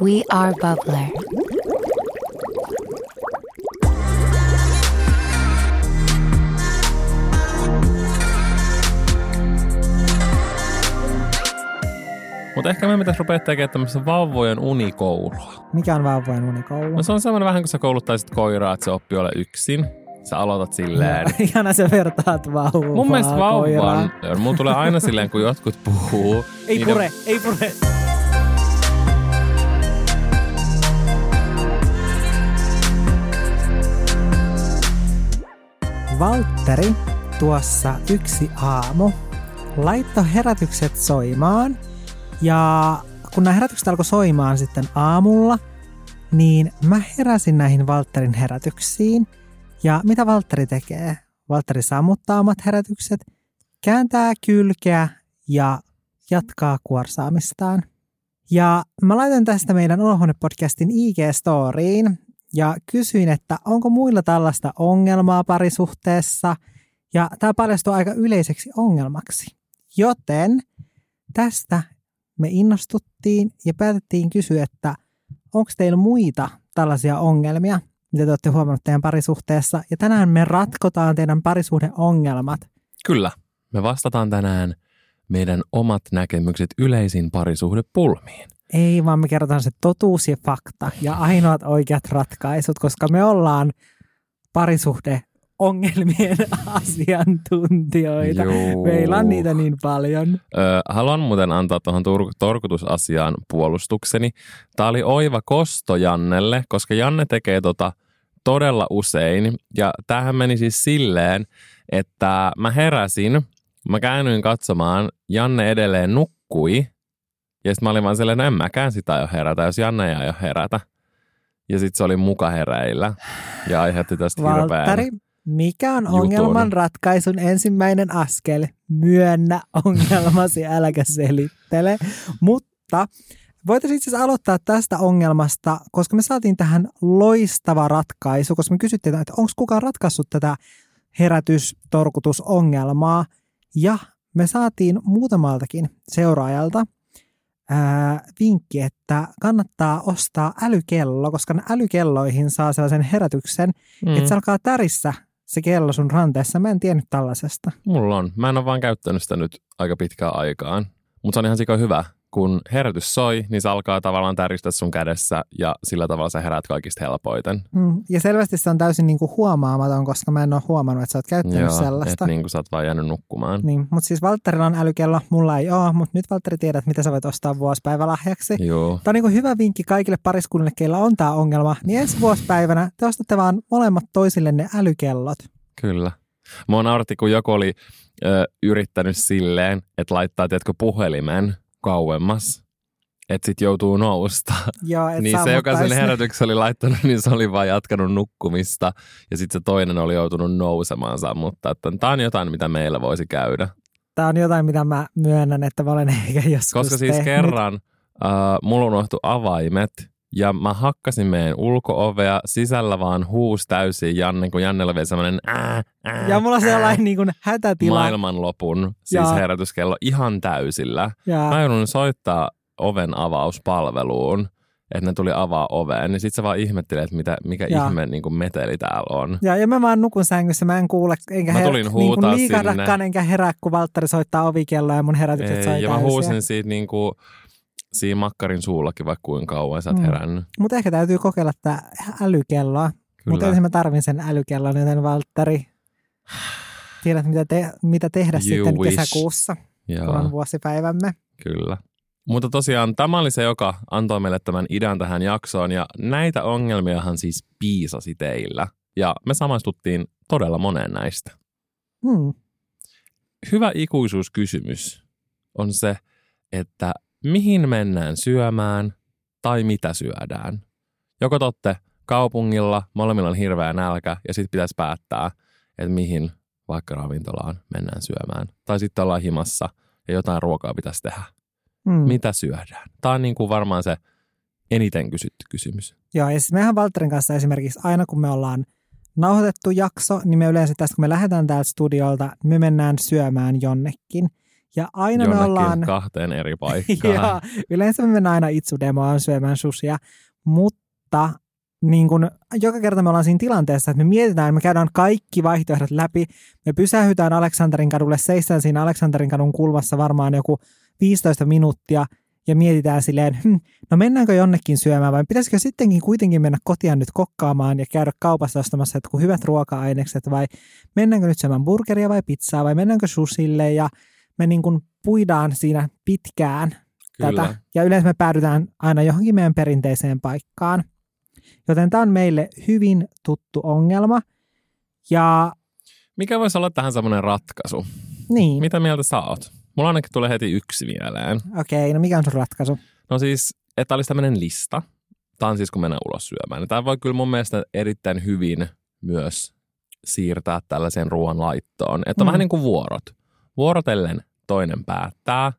We are Bubbler. Mutta ehkä me pitäisi rupea tekemään tämmöistä vauvojen unikoulua. Mikä on vauvojen unikoulu? No se on semmoinen vähän kuin sä kouluttaisit koiraa, että se oppii ole yksin. Sä aloitat silleen. Ihana sä vertaat vauvaa Mun mielestä vauvan, mulla tulee aina silleen, kun jotkut puhuu. Ei niiden- pure, ei pure. Valtteri tuossa yksi aamu laittoi herätykset soimaan. Ja kun nämä herätykset alkoi soimaan sitten aamulla, niin mä heräsin näihin Valtterin herätyksiin. Ja mitä Valtteri tekee? Valtteri sammuttaa omat herätykset, kääntää kylkeä ja jatkaa kuorsaamistaan. Ja mä laitan tästä meidän Olohuone-podcastin IG-storiin ja kysyin, että onko muilla tällaista ongelmaa parisuhteessa. Ja tämä paljastui aika yleiseksi ongelmaksi. Joten tästä me innostuttiin ja päätettiin kysyä, että onko teillä muita tällaisia ongelmia, mitä te olette huomannut teidän parisuhteessa. Ja tänään me ratkotaan teidän parisuhdeongelmat. Kyllä. Me vastataan tänään meidän omat näkemykset yleisiin parisuhdepulmiin. Ei, vaan me kerrotaan se totuus ja fakta ja ainoat oikeat ratkaisut, koska me ollaan parisuhde ongelmien asiantuntijoita. Juu. Meillä on niitä niin paljon. Ö, haluan muuten antaa tuohon tur- torkutusasiaan puolustukseni. Tämä oli oiva kosto Jannelle, koska Janne tekee tota todella usein. Ja tämähän meni siis silleen, että mä heräsin, mä käännyin katsomaan, Janne edelleen nukkui. Ja sitten mä olin vaan silleen, no en mäkään sitä aio herätä, jos Janne ei aio herätä. Ja sitten se oli muka hereillä ja aiheutti tästä hirveän Valtteri, mikä on jutun. ongelman ratkaisun ensimmäinen askel? Myönnä ongelmasi, äläkä selittele. Mutta voitaisiin itse asiassa aloittaa tästä ongelmasta, koska me saatiin tähän loistava ratkaisu, koska me kysyttiin, että onko kukaan ratkaissut tätä herätystorkutusongelmaa. Ja me saatiin muutamaltakin seuraajalta ää, vinkki, että kannattaa ostaa älykello, koska älykelloihin saa sellaisen herätyksen, mm. että se alkaa tärissä se kello sun ranteessa. Mä en tiennyt tällaisesta. Mulla on. Mä en ole vaan käyttänyt sitä nyt aika pitkään aikaan. Mutta se on ihan sika hyvä. Kun herätys soi, niin se alkaa tavallaan täristä sun kädessä ja sillä tavalla sä herät kaikista helpoiten. Mm. Ja selvästi se on täysin niinku huomaamaton, koska mä en ole huomannut, että sä oot käyttänyt sellaista. että niin kuin sä oot vaan jäänyt nukkumaan. Niin, mutta siis Valtterilla on älykello, mulla ei ole, mutta nyt Valtteri tiedät, mitä sä voit ostaa vuosipäivälahjaksi. Joo. Tämä on niin hyvä vinkki kaikille pariskunnille, keillä on tämä ongelma. Niin ensi vuosipäivänä te ostatte vaan molemmat toisillenne älykellot. Kyllä. Mua nauratti, kun joku oli ö, yrittänyt silleen, että laittaa, tiedätkö, puhelimen kauemmas, että sit joutuu nousta. Joo, et niin se, joka sen herätyksen oli laittanut, niin se oli vaan jatkanut nukkumista. Ja sitten se toinen oli joutunut nousemaan sammuttaa. Tämä on jotain, mitä meillä voisi käydä. Tämä on jotain, mitä mä myönnän, että mä olen ehkä joskus Koska siis tehnyt. kerran äh, mulla unohtui avaimet ja mä hakkasin meidän ulkoovea sisällä vaan huus täysin Janne, kun Jannella oli semmoinen ää, ää, Ja mulla ää, sellainen niin kuin hätätila. maailmanlopun siis Ja- herätyskello ihan täysillä. Ja, Mä joudun soittaa oven avauspalveluun, että ne tuli avaa oveen, niin sit sä vaan ihmettelet, että mitä, mikä Ja. ihme niin kuin meteli täällä on. ja, ja mä vaan nukun sängyssä, mä en kuule, enkä Mä her- niin kuin liikahdakaan, enkä herää, kun Valtteri soittaa ovikelloa ja mun herätykset soi Ei, ja mä täysiä. huusin siitä niin kuin, siinä makkarin suullakin vaikka kuinka kauan sä oot Mm. herännyt. Mutta ehkä täytyy kokeilla tätä älykelloa. Mutta ensin mä tarvin sen älykellon, joten Valtteri, tiedät mitä, te- mitä tehdä You sitten wish. kesäkuussa, kun Joo. on vuosipäivämme. Kyllä. Mutta tosiaan tämä oli se, joka antoi meille tämän idän tähän jaksoon ja näitä ongelmiahan siis piisasi teillä. Ja me samaistuttiin todella moneen näistä. Hmm. Hyvä ikuisuuskysymys on se, että mihin mennään syömään tai mitä syödään. Joko te olette kaupungilla, molemmilla on hirveä nälkä ja sitten pitäisi päättää, että mihin vaikka ravintolaan mennään syömään. Tai sitten ollaan himassa ja jotain ruokaa pitäisi tehdä. Hmm. Mitä syödään? Tämä on niin kuin varmaan se eniten kysytty kysymys. Joo, ja siis mehän Valtterin kanssa esimerkiksi aina kun me ollaan nauhoitettu jakso, niin me yleensä tästä kun me lähdetään täältä studiolta, niin me mennään syömään jonnekin. Ja aina Jonnekin me ollaan... kahteen eri paikkaan. ja yleensä me mennään aina itsudemoon syömään susia, mutta niin kun, joka kerta me ollaan siinä tilanteessa, että me mietitään, me käydään kaikki vaihtoehdot läpi, me pysähytään Aleksanterin kadulle, seistään siinä Aleksanterin kadun kulmassa varmaan joku 15 minuuttia ja mietitään silleen, hm, no mennäänkö jonnekin syömään vai pitäisikö sittenkin kuitenkin mennä kotiin nyt kokkaamaan ja käydä kaupassa ostamassa että kun hyvät ruoka-ainekset vai mennäänkö nyt syömään burgeria vai pizzaa vai mennäänkö susille ja me niin kuin puidaan siinä pitkään Kyllä. tätä. Ja yleensä me päädytään aina johonkin meidän perinteiseen paikkaan. Joten tämä on meille hyvin tuttu ongelma. Ja Mikä voisi olla tähän semmoinen ratkaisu? niin, Mitä mieltä sä oot? Mulla ainakin tulee heti yksi mieleen. okei, no mikä on sun ratkaisu? No siis, että olisi tämmöinen lista. Tämä on siis, kun mennään ulos syömään. Tämä voi kyllä mun mielestä erittäin hyvin myös siirtää tällaiseen ruoan laittoon. Että on Mm. vähän niin kuin vuorot. Vuorotellen toinen päättää,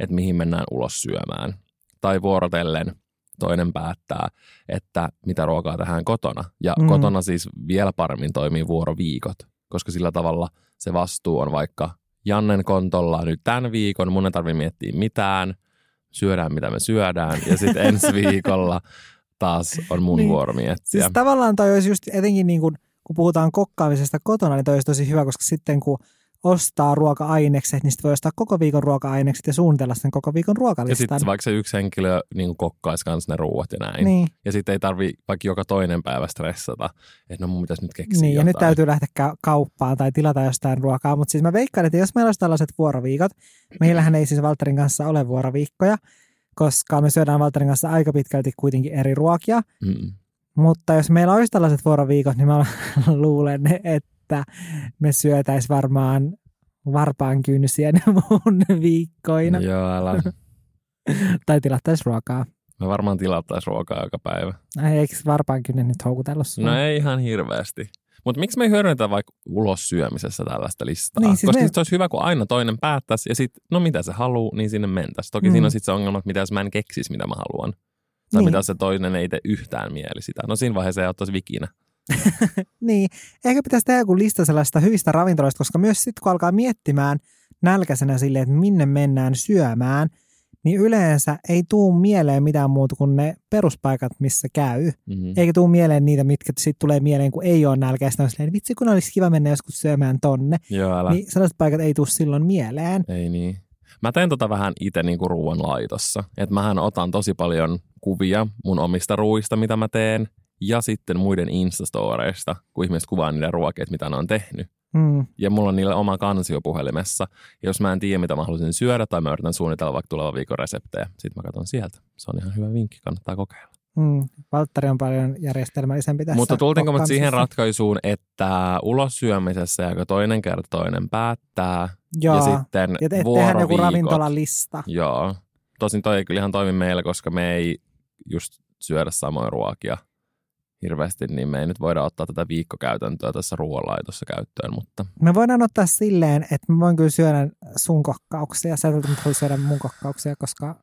että mihin mennään ulos syömään. Tai vuorotellen toinen päättää, että mitä ruokaa tehdään kotona. Ja Mm. kotona siis vielä paremmin toimii vuoroviikot, koska sillä tavalla se vastuu on vaikka Jannen kontolla nyt tämän viikon, mun ei tarvitse miettiä mitään, syödään mitä me syödään, ja sitten ensi viikolla taas on mun niin. vuoro miettiä. Siis tavallaan toi olisi just etenkin niin kuin, kun puhutaan kokkaamisesta kotona, niin toi olisi tosi hyvä, koska sitten kun ostaa ruoka-ainekset, niin sitten voi ostaa koko viikon ruoka-ainekset ja suunnitella sen koko viikon ja ruokalistan. sitten vaikka se yksi henkilö niin kokkaisi kanssa ne ruuat ja näin. niin, Ja sitten ei tarvi vaikka joka toinen päivä stressata, että no mun pitäisi nyt keksiä niin, ja jotain. nyt täytyy lähteä ka- kauppaan tai tilata jostain ruokaa. Mutta siis mä veikkaan, että jos meillä olisi tällaiset vuoroviikot, meillähän ei siis Valterin kanssa ole vuoroviikkoja, koska me syödään Valterin kanssa aika pitkälti kuitenkin eri ruokia. Mm. Mutta jos meillä olisi tällaiset vuoroviikot, niin mä luulen, että me syötäis varmaan varpaan kynsien mun viikkoina. Joo, älä. Tai tilattaisiin ruokaa. Me varmaan tilattaisiin ruokaa joka päivä. Eikö varpaan kynnet nyt houkutellut sua? No ei ihan hirveästi. Mutta miksi me ei hyödynnetä vaikka ulos syömisessä tällaista listaa? Niin, siis Koska me- se olisi hyvä, kun aina toinen päättäisi ja sitten, no mitä se haluaa, niin sinne mentäisi. Toki Mm. siinä on sitten se ongelma, että mitä jos mä en keksisi, mitä mä haluan. Tai Niin. mitä se toinen ei tee yhtään mieli sitä. No siinä vaiheessa ei ottaisi vikinä. Niin, ehkä pitäisi tehdä joku lista sellaista hyvistä ravintoloista, koska myös sitten kun alkaa miettimään nälkäisenä silleen, että minne mennään syömään, niin yleensä ei tuu mieleen mitään muuta kuin ne peruspaikat, missä käy. Mm-hmm. Eikä tuu mieleen niitä, mitkä sitten tulee mieleen, kun ei ole nälkäistä. On silleen, vitsi, kun olisi kiva mennä joskus syömään tonne. Joo, älä. Niin sellaiset paikat ei tuu silloin mieleen. Ei niin. Mä teen tota vähän itse niinku ruoan laitossa. Että mähän otan tosi paljon kuvia mun omista ruuista, mitä mä teen. Ja sitten muiden Instastoreista, kun ihmiset kuvaa niiden ruokia, että mitä ne on tehnyt. Mm. Ja mulla on niille oma kansio puhelimessa. Ja jos mä en tiedä, mitä mä haluaisin syödä, tai mä yritän suunnitella vaikka tulevan viikon reseptejä, sit mä katson sieltä. Se on ihan hyvä vinkki, kannattaa kokeilla. Mm. Valtteri on paljon järjestelmällisempi tässä Mutta tultiinko me siihen ratkaisuun, että ulos syömisessä, joka toinen kerta toinen päättää, Joo. ja sitten ja te- tehdään joku vuoroviikot. ravintolalista. Joo. Tosin toi ei kyllä ihan toimi meillä, koska me ei just syödä samoja ruokia hirveästi, niin me ei nyt voida ottaa tätä viikkokäytäntöä tässä ruoanlaitossa käyttöön, mutta Me voidaan ottaa silleen, että mä voin kyllä syödä sun kokkauksia. Sä et syödä mun kokkauksia, koska no,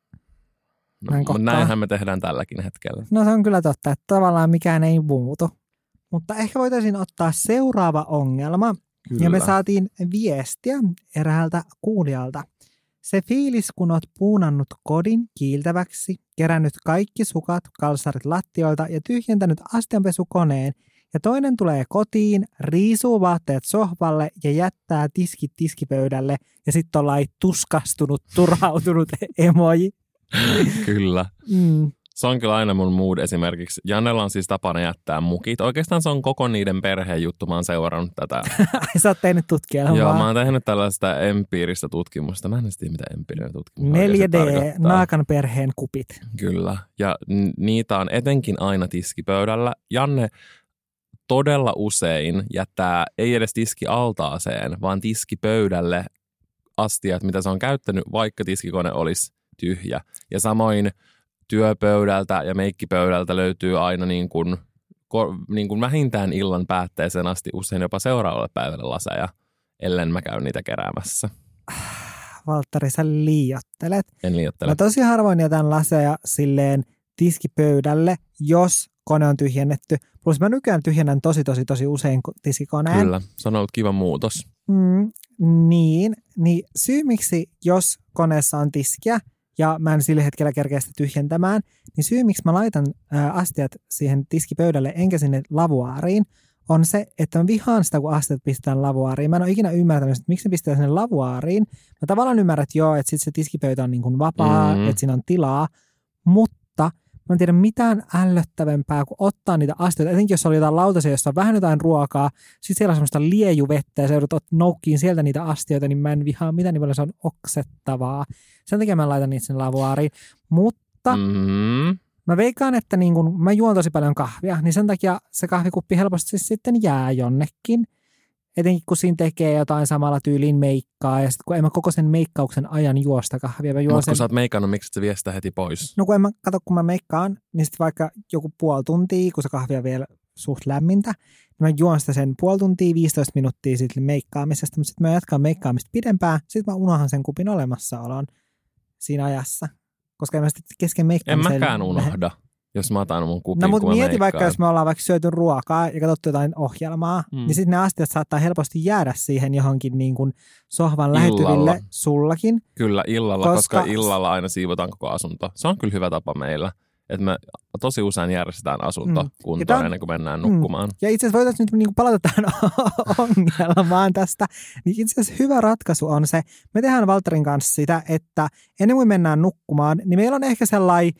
Mä en mutta kokkaa. näinhän me tehdään tälläkin hetkellä. no se on kyllä totta, että tavallaan mikään ei muutu. Mutta ehkä voitaisiin ottaa seuraava ongelma. Kyllä. Ja me saatiin viestiä eräältä kuulijalta. Se fiilis, kun oot puunannut kodin kiiltäväksi, kerännyt kaikki sukat, kalsarit lattioilta ja tyhjentänyt astianpesukoneen, ja toinen tulee kotiin, riisuu vaatteet sohvalle ja jättää tiskit tiskipöydälle, ja sitten ollaan tuskastunut, turhautunut emoji. Kyllä. Mm. Se on kyllä aina mun mood esimerkiksi. Jannella on siis tapana jättää mukit. Oikeastaan se on koko niiden perheen juttu. Mä oon seurannut tätä. Ai sä oot tehnyt tutkielmaa. Joo, mä oon tehnyt tällaista empiiristä tutkimusta. Mä en tiedä, mitä empiirinen tutkimus oikeasti 4D, tarkoittaa. naakan perheen kupit. Kyllä. Ja niitä on etenkin aina tiskipöydällä. Janne todella usein jättää ei edes tiski altaaseen, vaan tiskipöydälle astiat, mitä se on käyttänyt, vaikka tiskikone olisi tyhjä. Ja samoin työpöydältä ja meikkipöydältä löytyy aina niin kuin, ko- niin kuin vähintään illan päätteeseen asti usein jopa seuraavalle päivälle laseja, ellen mä käyn niitä keräämässä. Valtteri, sä liiottelet. En liioittele. Mä tosi harvoin jätän laseja silleen tiskipöydälle, jos kone on tyhjennetty. Plus mä nykyään tyhjennän tosi, tosi, tosi usein tiskikoneen. Kyllä, se on ollut kiva muutos. Mm, niin, niin syy miksi, jos koneessa on tiskiä ja mä en sillä hetkellä kerkeä sitä tyhjentämään, niin syy miksi mä laitan astiat siihen tiskipöydälle enkä sinne lavuaariin, on se, että mä vihaan sitä, kun astiat pistetään lavuaariin. Mä en ole ikinä ymmärtänyt, että miksi ne pistetään sinne lavuaariin. Mä tavallaan ymmärrän, että joo, että sit se tiskipöytä on niin kuin vapaa, Mm. että siinä on tilaa, mutta mä en tiedä mitään ällöttävämpää kuin ottaa niitä astioita, etenkin jos oli jotain lautasia, jossa on vähän jotain ruokaa, sitten siellä on semmoista liejuvettä ja sä joudut noukkiin sieltä niitä astioita, niin mä en vihaa mitä niin paljon se on oksettavaa. Sen takia mä laitan niitä sinne lavuaariin. Mutta Mm. Mä veikkaan, että niin kun mä juon tosi paljon kahvia, niin sen takia se kahvikuppi helposti sitten jää jonnekin. Etenkin kun siinä tekee jotain samalla tyyliin meikkaa ja sitten kun en mä koko sen meikkauksen ajan juosta kahvia. Mä juon Mutta sen, kun sä oot meikannut, miksi et sä vie sitä heti pois? no kun en mä kato, kun mä meikkaan, niin sitten vaikka joku puoli tuntia, kun se kahvia vielä suht lämmintä, niin mä juon sitä sen puoli tuntia, 15 minuuttia sitten meikkaamisesta, mutta sitten mä jatkan meikkaamista pidempään, sitten mä unohan sen kupin olemassaolon siinä ajassa. Koska en mä sitten kesken En meikkaamisen... mäkään unohda, jos mä otan mun kupin, No mutta mieti vaikka, meikkaan. jos me ollaan vaikka syöty ruokaa ja katsottu jotain ohjelmaa, Mm. mm. niin sitten ne astiat saattaa helposti jäädä siihen johonkin niin kuin sohvan Illalla. lähettyville sullakin. Kyllä illalla, koska... Koska- illalla aina siivotaan koko asunto. Se on kyllä hyvä tapa meillä. Että me tosi usein järjestetään asunto Mm. mm. kuntoon tää- ennen kuin mennään Mm. nukkumaan. Ja itse asiassa voitaisiin nyt niin kuin palata tähän ongelmaan tästä. Niin itse asiassa hyvä ratkaisu on se, me tehdään Valterin kanssa sitä, että ennen kuin mennään nukkumaan, niin meillä on ehkä sellainen,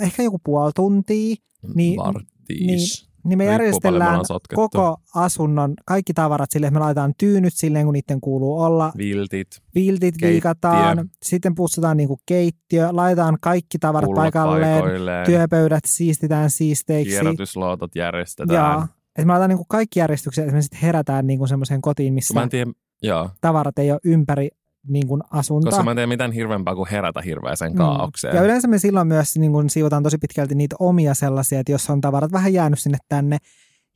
ehkä joku puoli tuntia, Niin- Varttiis. niin me Riippuu järjestellään koko asunnon kaikki tavarat sille, että me laitetaan tyynyt silleen, kun niiden kuuluu olla. Viltit, Viltit Keittiö. viikataan, sitten pussataan niinku keittiö, laitetaan kaikki tavarat pullot paikalleen, paikoilleen, työpöydät siistitään siisteiksi. kierrätysluotot järjestetään. Joo. Et me laitetaan niinku kaikki järjestykseen, että me sitten herätään niinku semmoiseen kotiin, missä tiedä, joo, tavarat ei ole ympäri niinku asuntoa. koska mä en tiedä mitään hirveämpää kuin herätä hirveäseen Mm. kaaukseen. Ja yleensä me silloin myös niin kun siivotaan tosi pitkälti niitä omia sellaisia, että jos on tavarat vähän jäänyt sinne tänne.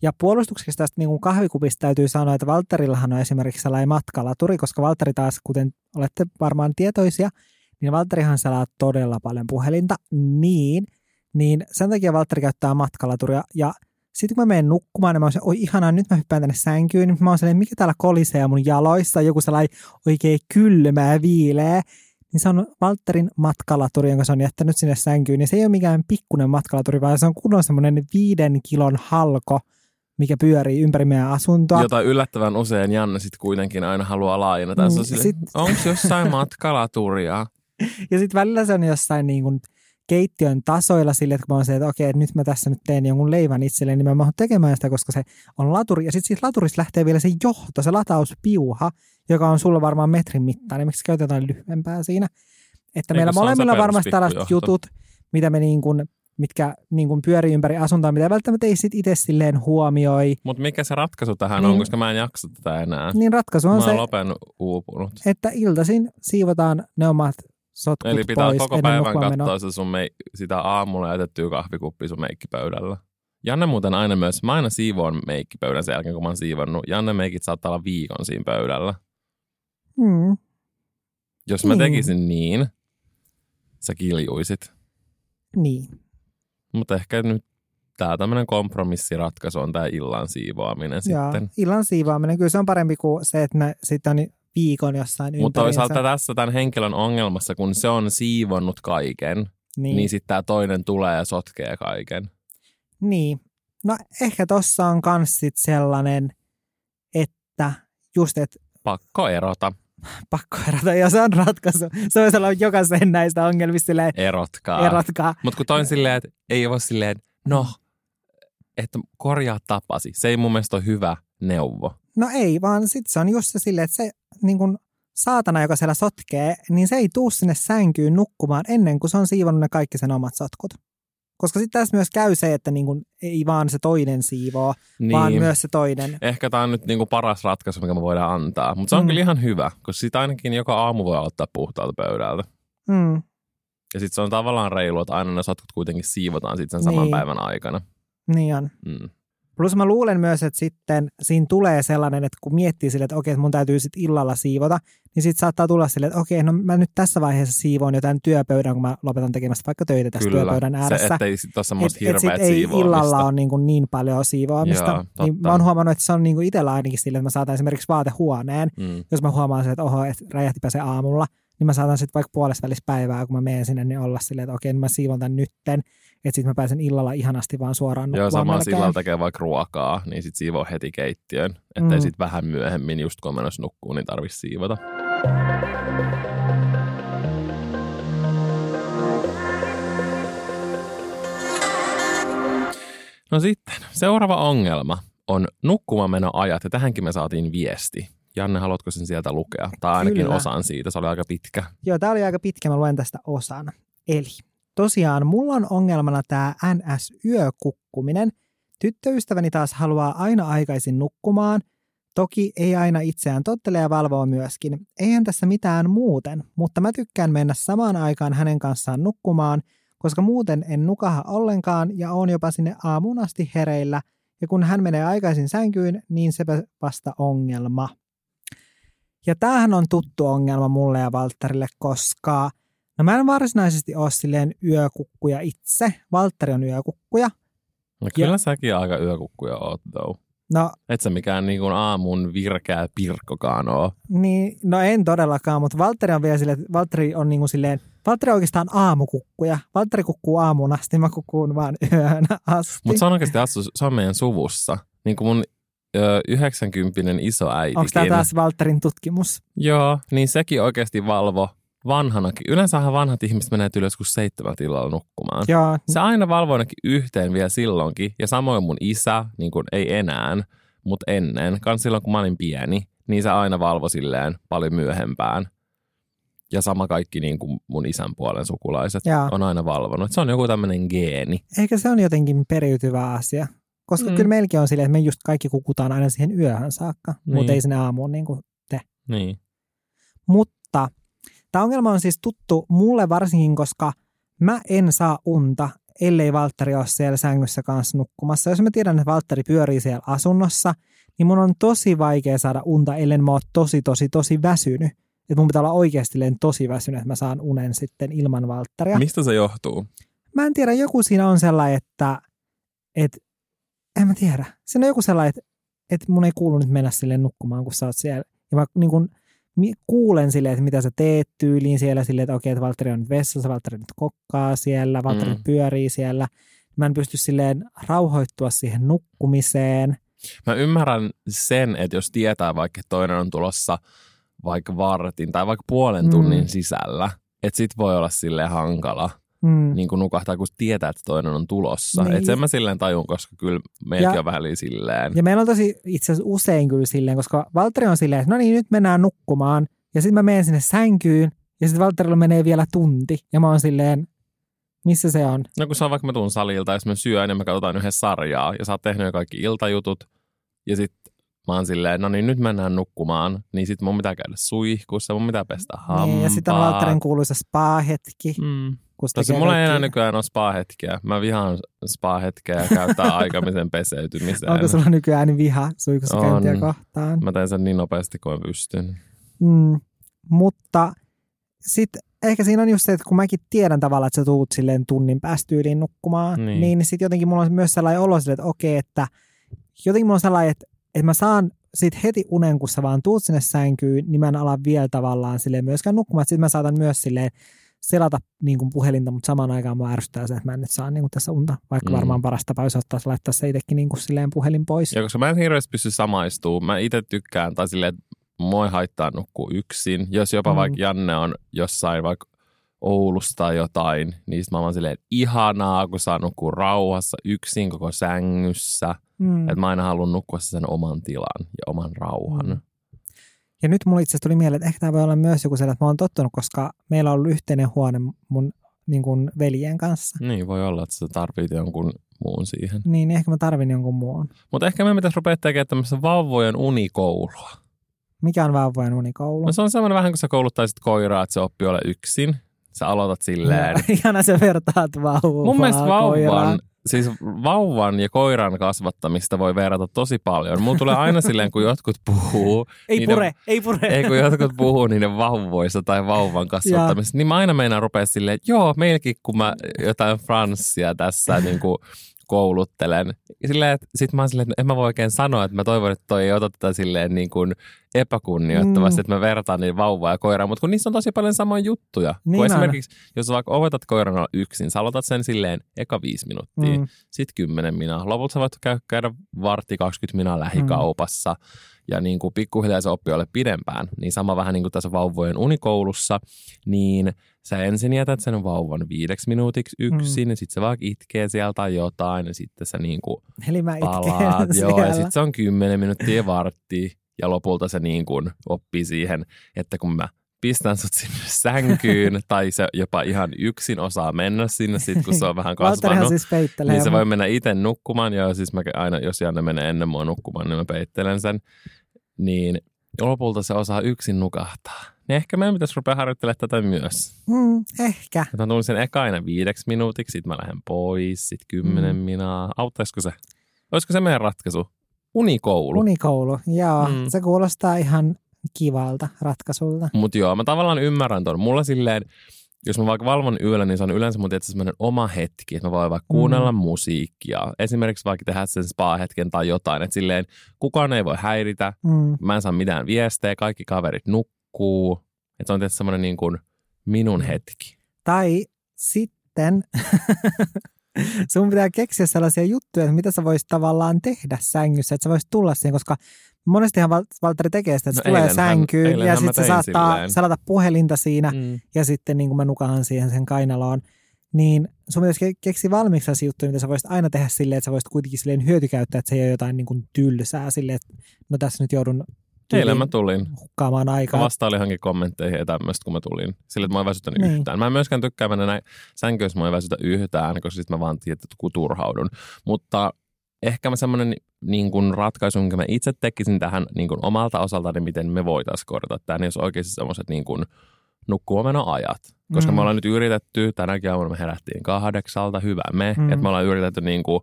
Ja puolustukseksi tästä niin kun kahvikupista täytyy sanoa, että Valterillahan on esimerkiksi sellainen matkalaturi, koska Valtteri taas, kuten olette varmaan tietoisia, niin Valtterihan selaa todella paljon puhelinta, niin, niin sen takia Valtteri käyttää matkalaturia. Ja sitten kun mä menen nukkumaan, niin mä oon oi ihanaa, nyt mä hyppään tänne sänkyyn, niin mä oon silleen, mikä täällä kolisee mun jaloissa, joku sellainen oikein kylmä ja viileä niin se on Valterin matkalaturi, jonka se on jättänyt sinne sänkyyn. Ja se ei ole mikään pikkuinen matkalaturi, vaan se on kunnon semmoinen viiden kilon halko, mikä pyörii ympäri meidän asuntoa. Jota yllättävän usein Janne sitten kuitenkin aina haluaa laajentaa. Mm, sit- Onko jossain matkalaturia? Ja sitten välillä se on jossain niin kuin keittiön tasoilla sille, että kun mä oon se, että okei, että nyt mä tässä nyt teen jonkun leivän itselleen, niin mä mahdoin tekemään sitä, koska se on laturi. Ja sitten siitä laturista lähtee vielä se johto, se latauspiuha, joka on sulla varmaan metrin mittainen. Miksi käytetään lyhyempää siinä? Että Ei, meillä molemmilla on varmasti tällaiset jutut, mitä me niin kuin, mitkä niin kuin pyörii ympäri asuntoa, mitä välttämättä ei sit itse silleen huomioi. Mutta mikä se ratkaisu tähän Niin. on, koska mä en jaksa tätä enää. Niin ratkaisu Mä on oon se, lopen uupunut. että iltaisin siivotaan ne omat sotkut Eli pitää pois koko päivän katsoa sitä, sun mei- sitä aamulla jätettyä kahvikuppia sun meikkipöydällä. Janne muuten aina myös, mä aina siivoon meikkipöydän sen jälkeen, kun mä oon siivonnut. Janne meikit saattaa olla viikon siinä pöydällä. Mm. Jos mä Niin. tekisin niin, sä kiljuisit. Niin. Mutta ehkä nyt tää tämmönen kompromissiratkaisu on tää illan siivoaminen Joo, sitten. illan siivoaminen, kyllä se on parempi kuin se, että ne sitten on viikon jossain Mutta toisaalta tässä tämän henkilön ongelmassa, kun se on siivonnut kaiken, niin, niin, sitten tämä toinen tulee ja sotkee kaiken. niin. No ehkä tossa on kans sit sellainen, että just, että Pakko erota. pakko erota, ja se on ratkaisu. Se on sellainen jokaisen näistä ongelmista silleen, Erotkaa. erotkaa. Mutta kun toin silleen, että ei ole silleen, no, että korjaa tapasi. Se ei mun mielestä ole hyvä neuvo. No ei, vaan sitten se on just se silleen, että se niin kun saatana, joka siellä sotkee, niin se ei tuu sinne sänkyyn nukkumaan ennen kuin se on siivonnut ne kaikki sen omat sotkut. Koska sitten tässä myös käy se, että niin kun ei vaan se toinen siivoo, Niin. vaan myös se toinen. Ehkä tämä on nyt niinku paras ratkaisu, mikä me voidaan antaa. Mutta se on Mm. kyllä ihan hyvä, koska sitä ainakin joka aamu voi ottaa puhtaalta pöydältä. Mm, Ja sitten se on tavallaan reilu, että aina ne sotkut kuitenkin siivotaan sitten sen saman Niin. päivän aikana. niin on. Mm. Plus mä luulen myös, että sitten siinä tulee sellainen, että kun miettii sille, että okei, että mun täytyy sitten illalla siivota, niin sitten saattaa tulla silleen, että okei, no mä nyt tässä vaiheessa siivoon jotain työpöydän, kun mä lopetan tekemästä vaikka töitä tässä Kyllä, työpöydän ääressä. se, ettei sit ole semmoista et, et hirveät ei siivoamista. illalla ole niin, kuin niin paljon siivoamista. Joo, totta. niin mä oon huomannut, että se on niin kuin itsellä ainakin sille, että mä saatan esimerkiksi vaatehuoneen, Mm. jos mä huomaan sen, että oho, että räjähtipä se aamulla, niin mä saatan sitten vaikka puolesta välissä päivää, kun mä menen sinne, niin olla silleen, että okei, niin mä siivon tämän nytten, että sitten mä pääsen illalla ihanasti vaan suoraan Joo, sama sillä tekee vaikka ruokaa, niin sit siivoo heti keittiön. Ettei Mm. sit vähän myöhemmin, just kun on menossa nukkuu, niin tarvitsisi siivota. No sitten, seuraava ongelma on nukkumamenoajat, ja tähänkin me saatiin viesti. Janne, haluatko sen sieltä lukea? Tai ainakin Kyllä. osan siitä, se oli aika pitkä. Joo, tämä oli aika pitkä, mä luen tästä osan. Eli tosiaan mulla on ongelmana tämä NS-yökukkuminen. Tyttöystäväni taas haluaa aina aikaisin nukkumaan. Toki ei aina itseään tottele ja valvoo myöskin. Eihän tässä mitään muuten, mutta mä tykkään mennä samaan aikaan hänen kanssaan nukkumaan, koska muuten en nukaha ollenkaan ja on jopa sinne aamuun asti hereillä. Ja kun hän menee aikaisin sänkyyn, niin sepä vasta ongelma. Ja tämähän on tuttu ongelma mulle ja Valtterille, koska no mä en varsinaisesti ole silleen yökukkuja itse. Valtteri on yökukkuja. No kyllä säkin aika yökukkuja oot, though. No, Et sä mikään niin kuin aamun virkeä pirkkokaan oo. niin, no en todellakaan, mutta Valtteri on vielä silleen, että Valtteri on niinku silleen, Valtteri on oikeastaan aamukukkuja. Valtteri kukkuu aamuun asti, mä kukkuun vaan yön asti. Mutta se on oikeasti assu, se on meidän suvussa. Niin kuin mun 90 isoäitikin. Onko tämä taas Valtterin tutkimus? Joo, niin sekin oikeasti valvo vanhanakin. Yleensähän vanhat ihmiset menee yli joskus seitsemät illalla nukkumaan. Joo, Se aina valvoi ainakin yhteen vielä silloinkin. Ja samoin mun isä, niin kuin ei enää, mutta ennen, kans silloin kun mä olin pieni, niin se aina valvoi silleen paljon myöhempään. Ja sama kaikki niin kuin mun isän puolen sukulaiset Joo. on aina valvonut. Se on joku tämmöinen geeni. ehkä se on jotenkin periytyvä asia. Koska Mm. kyllä meilläkin on silleen, että me just kaikki kukutaan aina siihen yöhön saakka, Niin. mutta ei sinne aamuun niin kuin Niin. Mutta tämä ongelma on siis tuttu mulle varsinkin, koska mä en saa unta, ellei Valtteri ole siellä sängyssä kanssa nukkumassa. Jos mä tiedän, että Valtteri pyörii siellä asunnossa, niin mun on tosi vaikea saada unta, ellei mä oon tosi, tosi, tosi väsynyt. Että mun pitää olla oikeasti tosi väsynyt, että mä saan unen sitten ilman Valtteria. Mistä se johtuu? Mä en tiedä, joku siinä on sellainen, että, että en mä tiedä. Siinä on joku sellainen, että, että mun ei kuulu nyt mennä sille nukkumaan, kun sä oot siellä. Ja mä niin kun, kuulen silleen, että mitä sä teet tyyliin siellä silleen, että okei, että Valtteri on nyt vessassa, Valtteri nyt kokkaa siellä, Valtteri Mm. pyörii siellä. Mä en pysty silleen rauhoittua siihen nukkumiseen. Mä ymmärrän sen, että jos tietää vaikka toinen on tulossa vaikka vartin tai vaikka puolen Mm. tunnin sisällä, että sit voi olla silleen hankala Mm. niin kuin nukahtaa, kun tietää, että toinen on tulossa. Niin. Että sen mä silleen tajun, koska kyllä meilläkin Ja- on vähän silleen. Ja meillä on tosi itse asiassa usein kyllä silleen, koska Valtteri on silleen, että no niin, nyt mennään nukkumaan. Ja sitten mä menen sinne sänkyyn, ja sitten Valtterilla menee vielä tunti. Ja mä oon silleen, missä se on? No kun se on vaikka mä tuun salilta, jos mä syön ja me katsotaan yhdessä sarjaa ja sä oot tehnyt jo kaikki iltajutut ja sit mä oon silleen, no niin nyt mennään nukkumaan, niin sit mun pitää käydä suihkussa, mun pitää pestä hampaat. Niin, ja sitten on Valtterin kuuluisa spa-hetki. Mm. Kun se mulla ei enää nykyään ole spa-hetkiä. Mä vihaan spa-hetkeä ja käyttää aikamisen peseytymiseen. Onko sulla nykyään niin viha käyntiä kohtaan? Mä teen sen niin nopeasti kuin pystyn. Mm, mutta sitten ehkä siinä on just se, että kun mäkin tiedän tavallaan, että sä tuut silleen tunnin päästä tyyliin nukkumaan, Niin. niin, sitten jotenkin mulla on myös sellainen olo silleen, että okei, että jotenkin mulla on sellainen, että, että mä saan sit heti unen, kun sä vaan tuut sinne sänkyyn, niin mä en ala vielä tavallaan silleen myöskään nukkumaan. Sitten mä saatan myös silleen selata niin kuin puhelinta, mutta samaan aikaan mua ärsyttää se, että mä en nyt saa niin kuin tässä unta, vaikka Mm. varmaan paras tapa olisi ottaa laittaa se itsekin niin kuin silleen puhelin pois. Ja koska mä en hirveästi pysty samaistumaan, mä itse tykkään, tai silleen, että mua ei haittaa nukkua yksin. Jos jopa Mm. vaikka Janne on jossain vaikka Oulusta tai jotain, niin mä oon silleen, että ihanaa, kun saa nukkua rauhassa yksin koko sängyssä. Mm. Että mä aina haluan nukkua sen oman tilan ja oman rauhan. Mm. Ja nyt mulla itse asiassa tuli mieleen, että ehkä tämä voi olla myös joku sellainen, että mä oon tottunut, koska meillä on ollut yhteinen huone mun niin kuin veljen kanssa. Niin, voi olla, että sä tarvit jonkun muun siihen. Niin ehkä mä tarvin jonkun muun. Mutta ehkä me pitäisi rupea tekemään tämmöistä vauvojen unikoulua. Mikä on vauvojen unikoulu? No se on semmoinen vähän kuin sä kouluttaisit koiraa, että se oppii olla yksin. Sä aloitat silleen. Ihana sä vertaat vauvaa Mun mielestä vauvan koiraan. Siis vauvan ja koiran kasvattamista voi verrata tosi paljon. Mulla tulee aina silleen, kun jotkut puhuu. Ei niiden- pure, ei pure. Ei kun jotkut puhuu niiden vauvoista tai vauvan kasvattamisesta, niin mä aina meinaan rupea silleen, että joo, meilläkin kun mä jotain franssia tässä niin kuin kouluttelen. Silleen, että sit mä oon silleen, että en mä voi oikein sanoa, että mä toivon, että toi ei ota tätä silleen niin kuin epäkunnioittavasti, Mm. että mä vertaan niin vauvaa ja koiraa, mutta kun niissä on tosi paljon samoja juttuja. Niin kun esimerkiksi, jos vaikka opetat koiran olla yksin, sä aloitat sen silleen eka viisi minuuttia, Mm. sitten 10 minaa. Lopulta sä voit käydä, vartti 20 minaa lähikaupassa ja niin kuin pikkuhiljaa se oppii ole pidempään. Niin sama vähän niin kuin tässä vauvojen unikoulussa, niin sä ensin jätät sen vauvan viideksi minuutiksi yksin ja sitten se vaikka itkee sieltä tai jotain ja sitten sä niin kuin Eli mä palaat. Joo, ja sitten se on 10 minuuttia vartti ja lopulta se niin kuin oppii siihen, että kun mä pistän sut sinne sänkyyn tai se jopa ihan yksin osaa mennä sinne sit, kun se on vähän kasvanut. siis peittelee. Niin se voi mennä itse nukkumaan, joo, siis mä aina, jos Janne menee ennen mua nukkumaan, niin mä peittelen sen. Niin lopulta se osaa yksin nukahtaa. Niin ehkä meidän pitäisi rupea harjoittelemaan tätä myös. Mm, ehkä. Että mä tulin sen eka aina viideksi minuutiksi, sit mä lähden pois, sit kymmenen Mm. mm. minaa. Auttaisiko se? Olisiko se meidän ratkaisu? Unikoulu. Unikoulu, joo. Mm. Mm. Se kuulostaa ihan kivalta ratkaisulta. Mutta joo, mä tavallaan ymmärrän ton. Mulla silleen, jos mä vaikka valvon yöllä, niin se on yleensä mun tietysti semmoinen oma hetki, että mä voin vaikka Mm. kuunnella musiikkia. Esimerkiksi vaikka tehdä sen spa-hetken tai jotain, että silleen kukaan ei voi häiritä, Mm. mä en saa mitään viestejä, kaikki kaverit nukkuu. Että se on tietysti semmoinen niin kuin minun Mm. hetki. Tai sitten sun pitää keksiä sellaisia juttuja, että mitä sä voisit tavallaan tehdä sängyssä, että sä voisit tulla siihen, koska monestihan Val- Valtteri tekee sitä, että No se tulee sänkyyn ja sitten se saattaa silleen. salata puhelinta siinä Mm. ja sitten niin kuin mä nukahan siihen sen kainaloon, niin sun pitäisi ke- keksiä valmiiksi sellaisia juttuja, mitä sä voisit aina tehdä silleen, että sä voisit kuitenkin silleen hyötykäyttää, että se ei ole jotain niin kuin tylsää silleen, että no tässä nyt joudun Eilen mä tulin. hukkaamaan Mä aikaa. vastailin johonkin kommentteihin ja tämmöistä, kun mä tulin. Sillä, että mä en väsytänyt Niin. yhtään. Mä en myöskään tykkää mennä näin sänkyyn, mä en väsytä yhtään, koska sitten mä vaan tiedän, että turhaudun. Mutta ehkä mä semmoinen niin kuin ratkaisu, minkä mä itse tekisin tähän niin kuin omalta osaltani, miten me voitaisiin korjata tämä, niin jos oikeasti semmoiset niin kuin nukkuomenoajat. Koska Mm. me ollaan nyt yritetty, tänäkin aamuna me herättiin kahdeksalta, hyvä me, Mm. että me ollaan yritetty niin kuin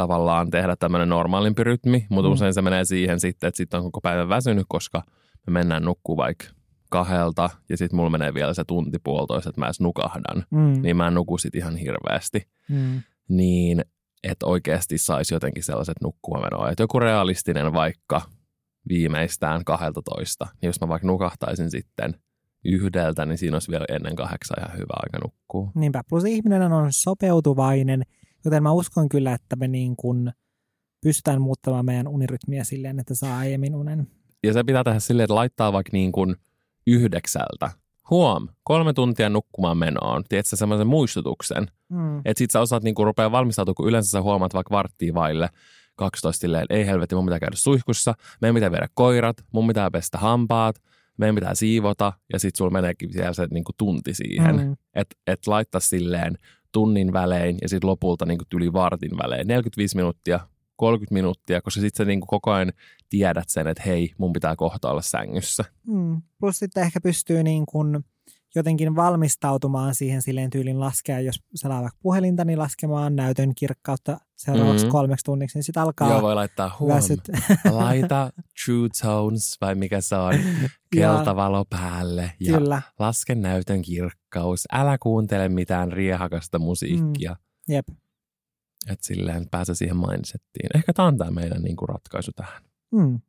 tavallaan tehdä tämmöinen normaalimpi rytmi, mutta Mm. usein se menee siihen sitten, että sitten on koko päivän väsynyt, koska me mennään nukkuu vaikka kahdelta ja sitten mulla menee vielä se tunti puolitoista, että mä edes nukahdan, Mm. niin mä en nuku sit ihan hirveästi. Mm. Niin, että oikeasti saisi jotenkin sellaiset nukkuamenoajat. Joku realistinen vaikka viimeistään 12, niin jos mä vaikka nukahtaisin sitten yhdeltä, niin siinä olisi vielä ennen kahdeksan ihan hyvä aika nukkuu. Niinpä. Plus ihminen on sopeutuvainen, joten mä uskon kyllä, että me niin kuin pystytään muuttamaan meidän unirytmiä silleen, että saa aiemmin unen. Ja se pitää tehdä silleen, että laittaa vaikka niin kuin yhdeksältä. Huom, kolme tuntia nukkumaan menoon. Tiedätkö semmoisen muistutuksen? Mm. Että sit sä osaat niinku rupea valmistautua, kun yleensä sä huomaat vaikka varttia vaille 12 silleen, ei helvetti, mun pitää käydä suihkussa, meidän pitää viedä koirat, mun pitää pestä hampaat, meidän pitää siivota ja sit sulla meneekin siellä se niinku tunti siihen. Mm. Että et laittaa silleen tunnin välein ja sitten lopulta niinku yli vartin välein. 45 minuuttia, 30 minuuttia, koska sitten sä niinku koko ajan tiedät sen, että hei, mun pitää kohta olla sängyssä. Mm. Plus sitten ehkä pystyy niin kuin jotenkin valmistautumaan siihen silleen tyylin laskea, jos selaa vaikka puhelinta, niin laskemaan näytön kirkkautta seuraavaksi Mhm. kolmeksi tunniksi, niin sitten alkaa Joo, voi laittaa huom. väsyt. Laita True Tones vai mikä se on, keltavalo päälle ja Kyllä, laske näytön kirkkaus. Älä kuuntele mitään riehakasta musiikkia. Mm. jep. Että silleen pääse siihen mindsettiin. Ehkä tämä on tämä meidän niinku ratkaisu tähän. Mm.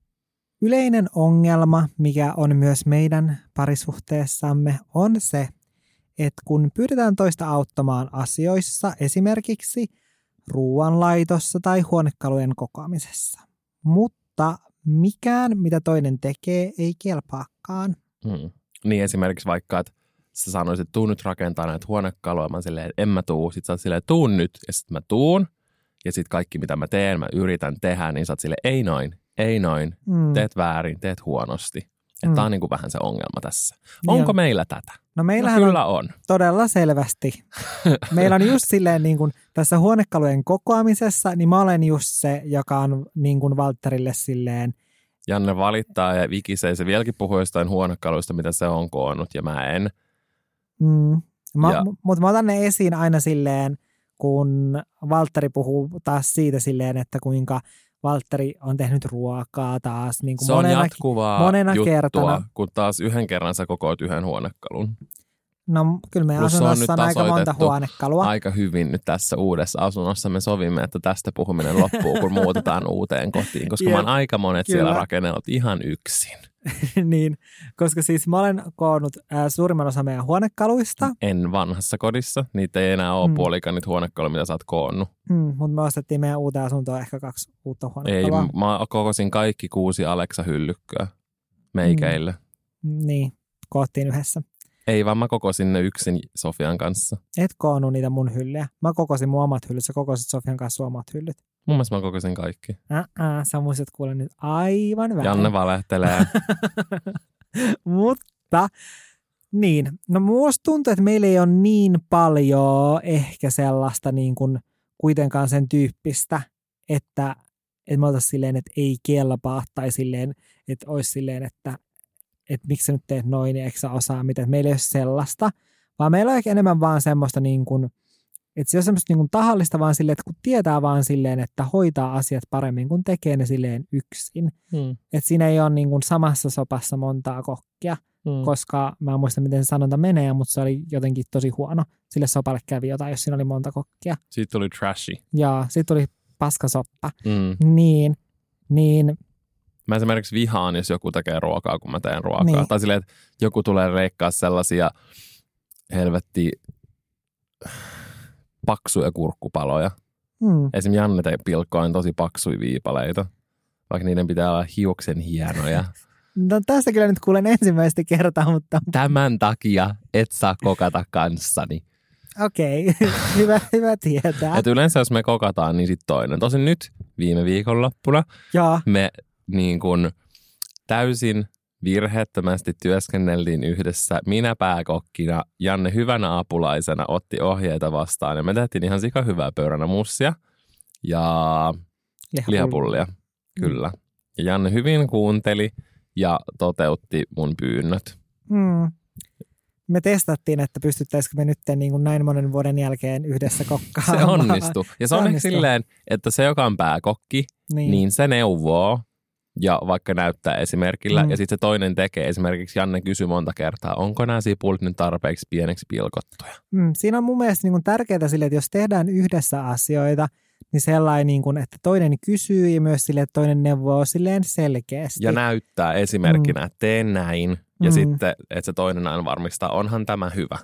Yleinen ongelma, mikä on myös meidän parisuhteessamme, on se, että kun pyydetään toista auttamaan asioissa, esimerkiksi ruoanlaitossa tai huonekalujen kokoamisessa, mutta mikään, mitä toinen tekee, ei kelpaakaan. Mm. Niin esimerkiksi vaikka, että sä sanoisit, että tuu nyt rakentaa näitä huonekaluja. Mä silleen, että en mä tuu. Sitten sä oot silleen, tuun nyt. Ja sitten mä tuun. Ja sitten kaikki, mitä mä teen, mä yritän tehdä, niin sä oot silleen, ei noin, ei noin. Mm. Teet väärin, teet huonosti. Että Mm. tää on niinku vähän se ongelma tässä. Niin Onko on. meillä tätä? No No, meillähän on kyllä on. todella selvästi. Meillä on just silleen niin kuin tässä huonekalujen kokoamisessa, niin mä olen just se, joka on niin kuin Valtterille silleen, Janne valittaa ja vikisee. Se vieläkin puhuu jostain huonekaluista, mitä se on koonnut, ja mä en. mm, mä, Ja- mutta mä otan ne esiin aina silleen, kun Valtteri puhuu taas siitä silleen, että kuinka Valtteri on tehnyt ruokaa taas niin kuin Se on monena, jatkuvaa monena juttua, kertana. kun taas yhden kerran sä kokoat yhden huonekalun. No kyllä meidän Plus on asunnossa nyt on, aika monta huonekalua. Aika hyvin nyt tässä uudessa asunnossa me sovimme, että tästä puhuminen loppuu, kun muutetaan uuteen kotiin, koska Jep, mä oon aika monet kyllä. siellä rakennellut ihan yksin. niin, koska siis mä olen koonnut äh, suurimman osan meidän huonekaluista, En vanhassa kodissa, niitä ei enää ole Mm. mm. puolikanit huonekalu, mitä sä oot koonnut. mm, mutta me ostettiin meidän uuteen asuntoon ehkä kaksi uutta Ei, huonekalua. mä kokosin kaikki kuusi Alexa-hyllykköä meikäille. Niin, koottiin yhdessä. Ei vaan mä kokosin ne yksin Sofian kanssa. Et koonnut niitä mun hyllyjä. Mä kokosin mun omat hyllyt, sä kokosit Sofian kanssa omat hyllyt. Mun mielestä mä kokosin kaikki. Äh, sä muistat kuule nyt aivan väärin. Janne valehtelee. Mutta niin, no musta tuntuu, että meillä ei ole niin paljon ehkä sellaista niin kuin kuitenkaan sen tyyppistä, että, että me oltaisiin silleen, että ei kelpaa tai silleen, että olisi silleen, että, että miksi sä nyt teet noin eikö sä osaa mitä. Että meillä ei ole sellaista, vaan meillä on ehkä enemmän vaan semmoista niin kuin, että se on semmoista niin tahallista vaan silleen, että kun tietää vaan silleen, että hoitaa asiat paremmin, kun tekee ne silleen yksin. mm. Että siinä ei ole niin kuin samassa sopassa montaa kokkia, Mm. koska mä en muista, miten se sanonta menee, mutta se oli jotenkin tosi huono. Sille sopalle kävi jotain, jos siinä oli monta kokkia. Siitä tuli trashy. Ja sitten tuli paskasoppa. Mm. Niin, niin, Mä esimerkiksi vihaan, jos joku tekee ruokaa, kun mä teen ruokaa. Niin. Tai silleen, että joku tulee reikkaa sellaisia helvetti paksuja kurkkupaloja. mm, Esim. Janne te pilkkoin tosi paksuja viipaleita, vaikka niiden pitää olla hiuksen hienoja. no tästä kyllä nyt kuulen ensimmäistä kertaa, mutta Tämän takia et saa kokata kanssani. okei, okay. hyvä, hyvä tietää. Et yleensä jos me kokataan, niin sitten toinen. Tosin nyt viime viikonloppuna ja, me niin kun täysin virheettömästi työskenneltiin yhdessä. Minä pääkokkina, Janne hyvänä apulaisena otti ohjeita vastaan ja me tehtiin ihan sika hyvää pöydänä ja lihapullia. Kyllä. Ja Janne hyvin kuunteli ja toteutti mun pyynnöt. Mm. Me testattiin, että pystyttäisikö me nyt niin kuin näin monen vuoden jälkeen yhdessä kokkaamaan. Se onnistui. Ja se, Se on silleen, että se, joka on pääkokki, Niin. niin se neuvoo ja vaikka näyttää esimerkillä. Mm. Mm. Ja sitten se toinen tekee. Esimerkiksi Janne kysyi monta kertaa, onko nämä sipulit nyt tarpeeksi pieneksi pilkottuja. Mm, siinä on mun mielestä niin tärkeää sille, että jos tehdään yhdessä asioita, niin sellainen, niin kuin, että toinen kysyy ja myös sille, että toinen neuvoo silleen selkeästi. Ja näyttää esimerkkinä, että tee näin. Ja Mm. sitten, että se toinen aina varmistaa, onhan tämä hyvä.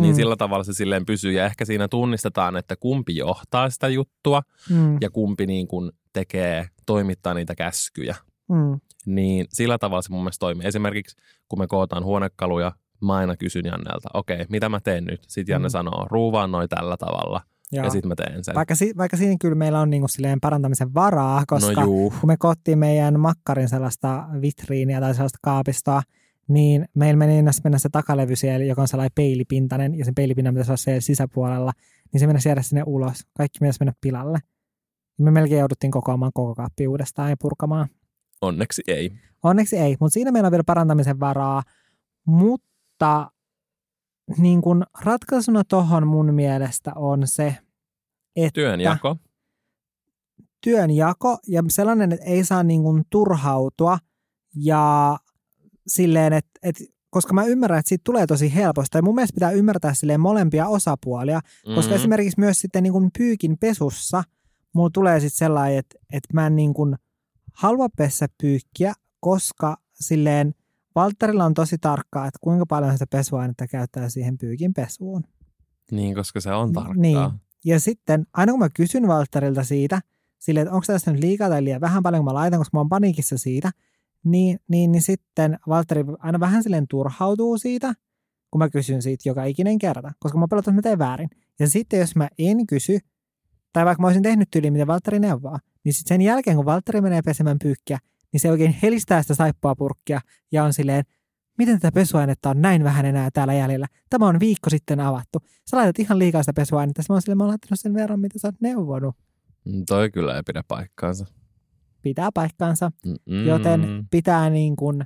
Niin Mm, sillä tavalla se silleen pysyy. Ja ehkä siinä tunnistetaan, että kumpi johtaa sitä juttua mm, ja kumpi niin kuin tekee, toimittaa niitä käskyjä. mm, Niin sillä tavalla se mun mielestä toimii. Esimerkiksi kun me kootaan huonekaluja, mä aina kysyn Jannelta, okei, mitä mä teen nyt? Sitten Janne Mm. sanoo, ruuvaan noi tällä tavalla. joo. Ja sitten mä teen sen. vaikka, si- vaikka siinä kyllä meillä on niin kuin silleen parantamisen varaa, koska no juu. kun me koottiin meidän makkarin sellaista vitriiniä tai sellaista kaapistoa, niin meillä meni ennäs mennä se takalevy siellä, joka on sellainen peilipintainen, ja sen peilipinnan pitäisi olla siellä sisäpuolella, niin se mennä jäädä sinne ulos. Kaikki pitäisi mennä pilalle. Me melkein jouduttiin kokoamaan koko kaappi uudestaan ja purkamaan. Onneksi ei. Onneksi ei, mutta siinä meillä on vielä parantamisen varaa. Mutta niin kun ratkaisuna tuohon mun mielestä on se, että Työnjako. työnjako ja sellainen, että ei saa niin kuin turhautua ja silleen, että, että koska mä ymmärrän, että siitä tulee tosi helposti. Ja mun mielestä pitää ymmärtää silleen molempia osapuolia, koska Mhm. esimerkiksi myös sitten niin kuin pyykin pesussa mulla tulee sitten sellainen, että, että mä en niin kuin halua pessä pyykkiä, koska silleen Valtterilla on tosi tarkkaa, että kuinka paljon sitä pesuainetta käyttää siihen pyykin pesuun. Niin, koska se on tarkkaa. Niin. Ja sitten aina kun mä kysyn Valtterilta siitä, sille, että onko tässä nyt liikaa tai liian vähän paljon, kun mä laitan, koska mä oon paniikissa siitä, niin, niin, niin sitten Valtteri aina vähän silleen turhautuu siitä, kun mä kysyn siitä joka ikinen kerta, koska mä pelotan, että mä teen väärin. Ja sitten jos mä en kysy, tai vaikka mä olisin tehnyt tyyliin, mitä Valtteri neuvoo, niin sitten sen jälkeen, kun Valtteri menee pesemään pyykkiä, niin se oikein helistää sitä saippuapurkkia ja on silleen, miten tätä pesuainetta on näin vähän enää täällä jäljellä? Tämä on viikko sitten avattu. Sä laitat ihan liikaa sitä pesuainetta. Mä oon silleen, mä oon laittanut sen verran, mitä sä oot neuvonut. Mm, Toi kyllä ei pidä paikkaansa. Pitää paikkaansa, Mm-mm. joten pitää niin kuin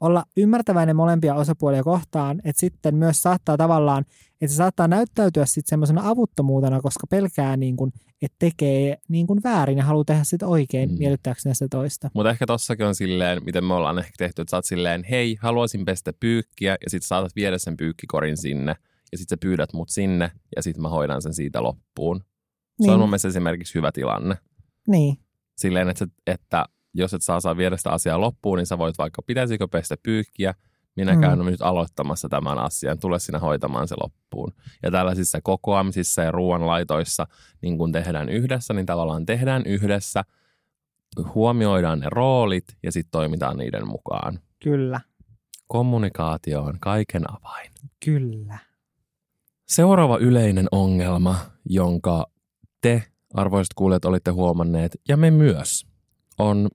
olla ymmärtäväinen molempia osapuolia kohtaan, että sitten myös saattaa tavallaan, että se saattaa näyttäytyä sitten semmoisena avuttomuutena, koska pelkää, niin kuin, että tekee niin kuin väärin ja haluaa tehdä sitä oikein mm. miellyttääkseen sitä toista. Mutta ehkä tossakin on silleen, miten me ollaan ehkä tehty, että sä oot silleen, hei, haluaisin pestä pyykkiä, ja sitten saatat viedä sen pyykkikorin sinne, ja sitten sä pyydät mut sinne, ja sitten mä hoidan sen siitä loppuun. Se niin. on mun mielestä esimerkiksi hyvä tilanne. Niin. Silleen, että, että jos et saa, saa viedä sitä asiaa loppuun, niin sä voit vaikka, pitäisikö pestä pyykkiä, minä mm. käyn nyt aloittamassa tämän asian, tule sinä hoitamaan se loppuun. Ja tällaisissa kokoamisissa ja ruoanlaitoissa, niin kun tehdään yhdessä, niin tavallaan tehdään yhdessä, huomioidaan ne roolit ja sitten toimitaan niiden mukaan. Kyllä. Kommunikaatio on kaiken avain. Kyllä. Seuraava yleinen ongelma, jonka te, arvoisat kuulijat, olitte huomanneet, ja me myös, on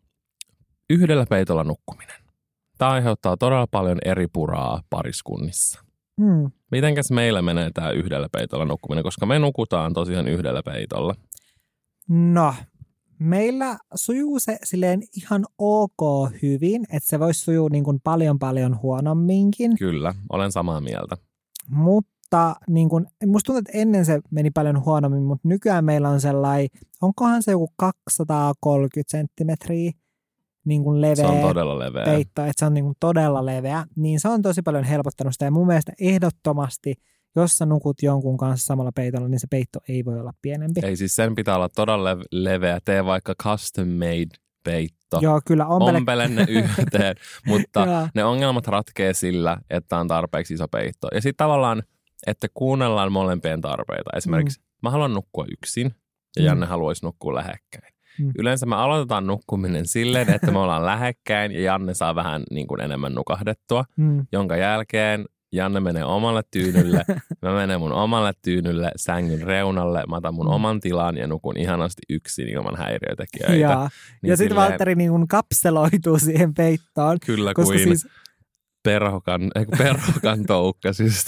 yhdellä peitolla nukkuminen. Tämä aiheuttaa todella paljon eri puraa pariskunnissa. Hmm. Mitenkäs meillä menee tämä yhdellä peitolla nukkuminen, koska me nukutaan tosiaan yhdellä peitolla? No, meillä sujuu se silleen ihan ok hyvin, että se voisi sujua niin kuin paljon paljon huonomminkin. Kyllä, olen samaa mieltä. Mutta niin kuin, musta tuntuu, että ennen se meni paljon huonommin, mutta nykyään meillä on sellainen, onkohan se joku 230 senttimetriä niin kuin leveä, Se on todella leveä. peitto, että se on niin kuin todella leveä, niin se on tosi paljon helpottanut sitä. Ja mun mielestä ehdottomasti, jos sä nukut jonkun kanssa samalla peitolla, niin se peitto ei voi olla pienempi. Ei siis sen pitää olla todella leveä. Tee vaikka custom made peitto. Joo, kyllä ompele. Ompele ne yhteen, mutta ne ongelmat ratkee sillä, että on tarpeeksi iso peitto. Ja sitten tavallaan, että kuunnellaan molempien tarpeita. Esimerkiksi mm. mä haluan nukkua yksin ja mm. Janne haluaisi nukkua lähekkäin. Mm. Yleensä me aloitetaan nukkuminen silleen, että me ollaan lähekkäin ja Janne saa vähän niin kuin enemmän nukahdettua, mm. jonka jälkeen Janne menee omalle tyynylle, mä menen mun omalle tyynylle sängyn reunalle, mä otan mun mm. oman tilan ja nukun ihanasti yksin ilman häiriötekijöitä. Ja, niin ja sitten Valtteri niin kapseloituu siihen peittoon. Kyllä koska kuin siis perhokan, perhokan toukka, siis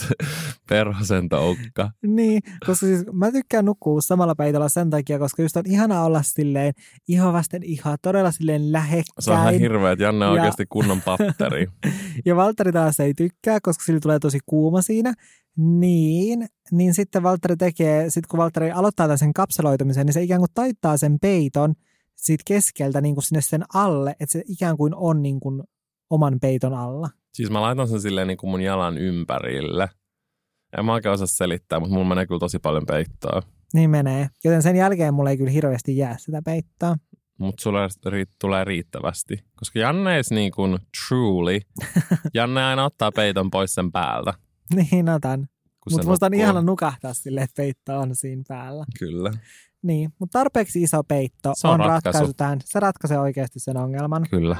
perhosen toukka. niin, koska siis mä tykkään nukkua samalla peitolla sen takia, koska just on ihana olla silleen iho vasten iho, todella silleen lähekkäin. Se on ihan hirveä, että Janne on ja... oikeasti kunnon patteri. ja Valtteri taas ei tykkää, koska sillä tulee tosi kuuma siinä. Niin, niin sitten Valtteri tekee, sit kun Valtteri aloittaa sen kapseloitumisen, niin se ikään kuin taittaa sen peiton siitä keskeltä niin kuin sinne sen alle, että se ikään kuin on niin kuin oman peiton alla. Siis mä laitan sen silleen niin kuin mun jalan ympärille. En mä oikein osaa selittää, mutta mulla menee kyllä tosi paljon peittoa. Niin menee. Joten sen jälkeen mulla ei kyllä hirveästi jää sitä peittoa. Mutta sulle ri- tulee riittävästi. Koska Janne ei niin kuin truly. Janne aina ottaa peiton pois sen päältä. niin otan. Mutta musta on ihana nukahtaa sille, että peitto on siinä päällä. Kyllä. Niin, mutta tarpeeksi iso peitto Se on, on ratkaisu. ratkaisu tähän. Se ratkaisee oikeasti sen ongelman. Kyllä.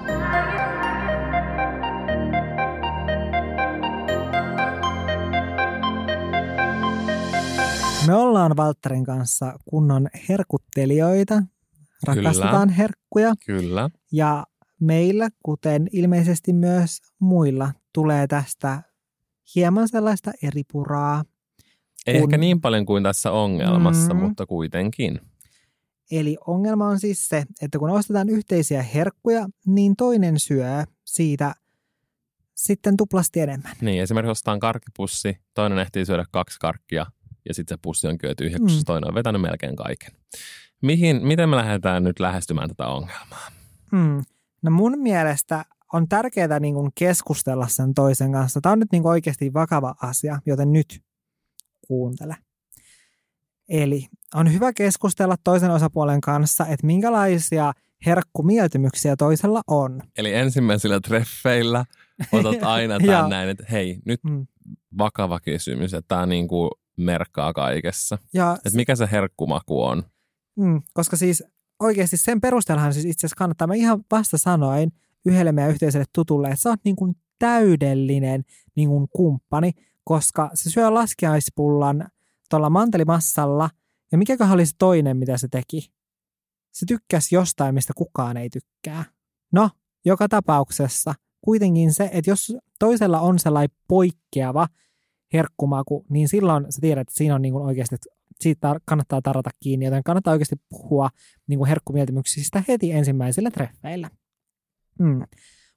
Me ollaan Valtterin kanssa kunnon herkuttelijoita. Rakastetaan Kyllä. herkkuja. Kyllä. Ja meillä, kuten ilmeisesti myös muilla, tulee tästä hieman sellaista eripuraa. Ei Kun- ehkä niin paljon kuin tässä ongelmassa, Mm. mutta kuitenkin. Eli ongelma on siis se, että kun ostetaan yhteisiä herkkuja, niin toinen syö siitä sitten tuplasti enemmän. Niin, esimerkiksi ostetaan karkkipussi, toinen ehtii syödä kaksi karkkia ja sitten se pussi on kyllä tyhjä, koska Mm. toinen on vetänyt melkein kaiken. Mihin, miten me lähdetään nyt lähestymään tätä ongelmaa? Hmm. No mun mielestä on tärkeää niin kuin keskustella sen toisen kanssa. Tämä on nyt niin kuin oikeasti vakava asia, joten nyt kuuntele. Eli on hyvä keskustella toisen osapuolen kanssa, että minkälaisia herkkumieltymyksiä toisella on. Eli ensimmäisillä treffeillä otat aina tämän näin, että hei, nyt Mm. vakava kysymys, että tämä niin kuin merkkaa kaikessa. Ja, Että mikä se herkkumaku on? mm, koska siis oikeasti sen perusteellahan siis itse asiassa kannattaa, mä ihan vasta sanoin yhdelle meidän yhteiselle tutulle, että sä oot niin kuin täydellinen niin kuin kumppani, koska se syö laskiaispullan tuolla mantelimassalla, ja mikäköhän oli se toinen, mitä se teki? Se tykkäsi jostain, mistä kukaan ei tykkää. No, joka tapauksessa kuitenkin se, että jos toisella on sellainen poikkeava herkkumaku, niin silloin sä tiedät, että siinä on niin kuin oikeasti, että siitä kannattaa tarata kiinni, joten kannattaa oikeasti puhua niin kuin herkkumieltymyksistä heti ensimmäisillä treffeillä. Mm.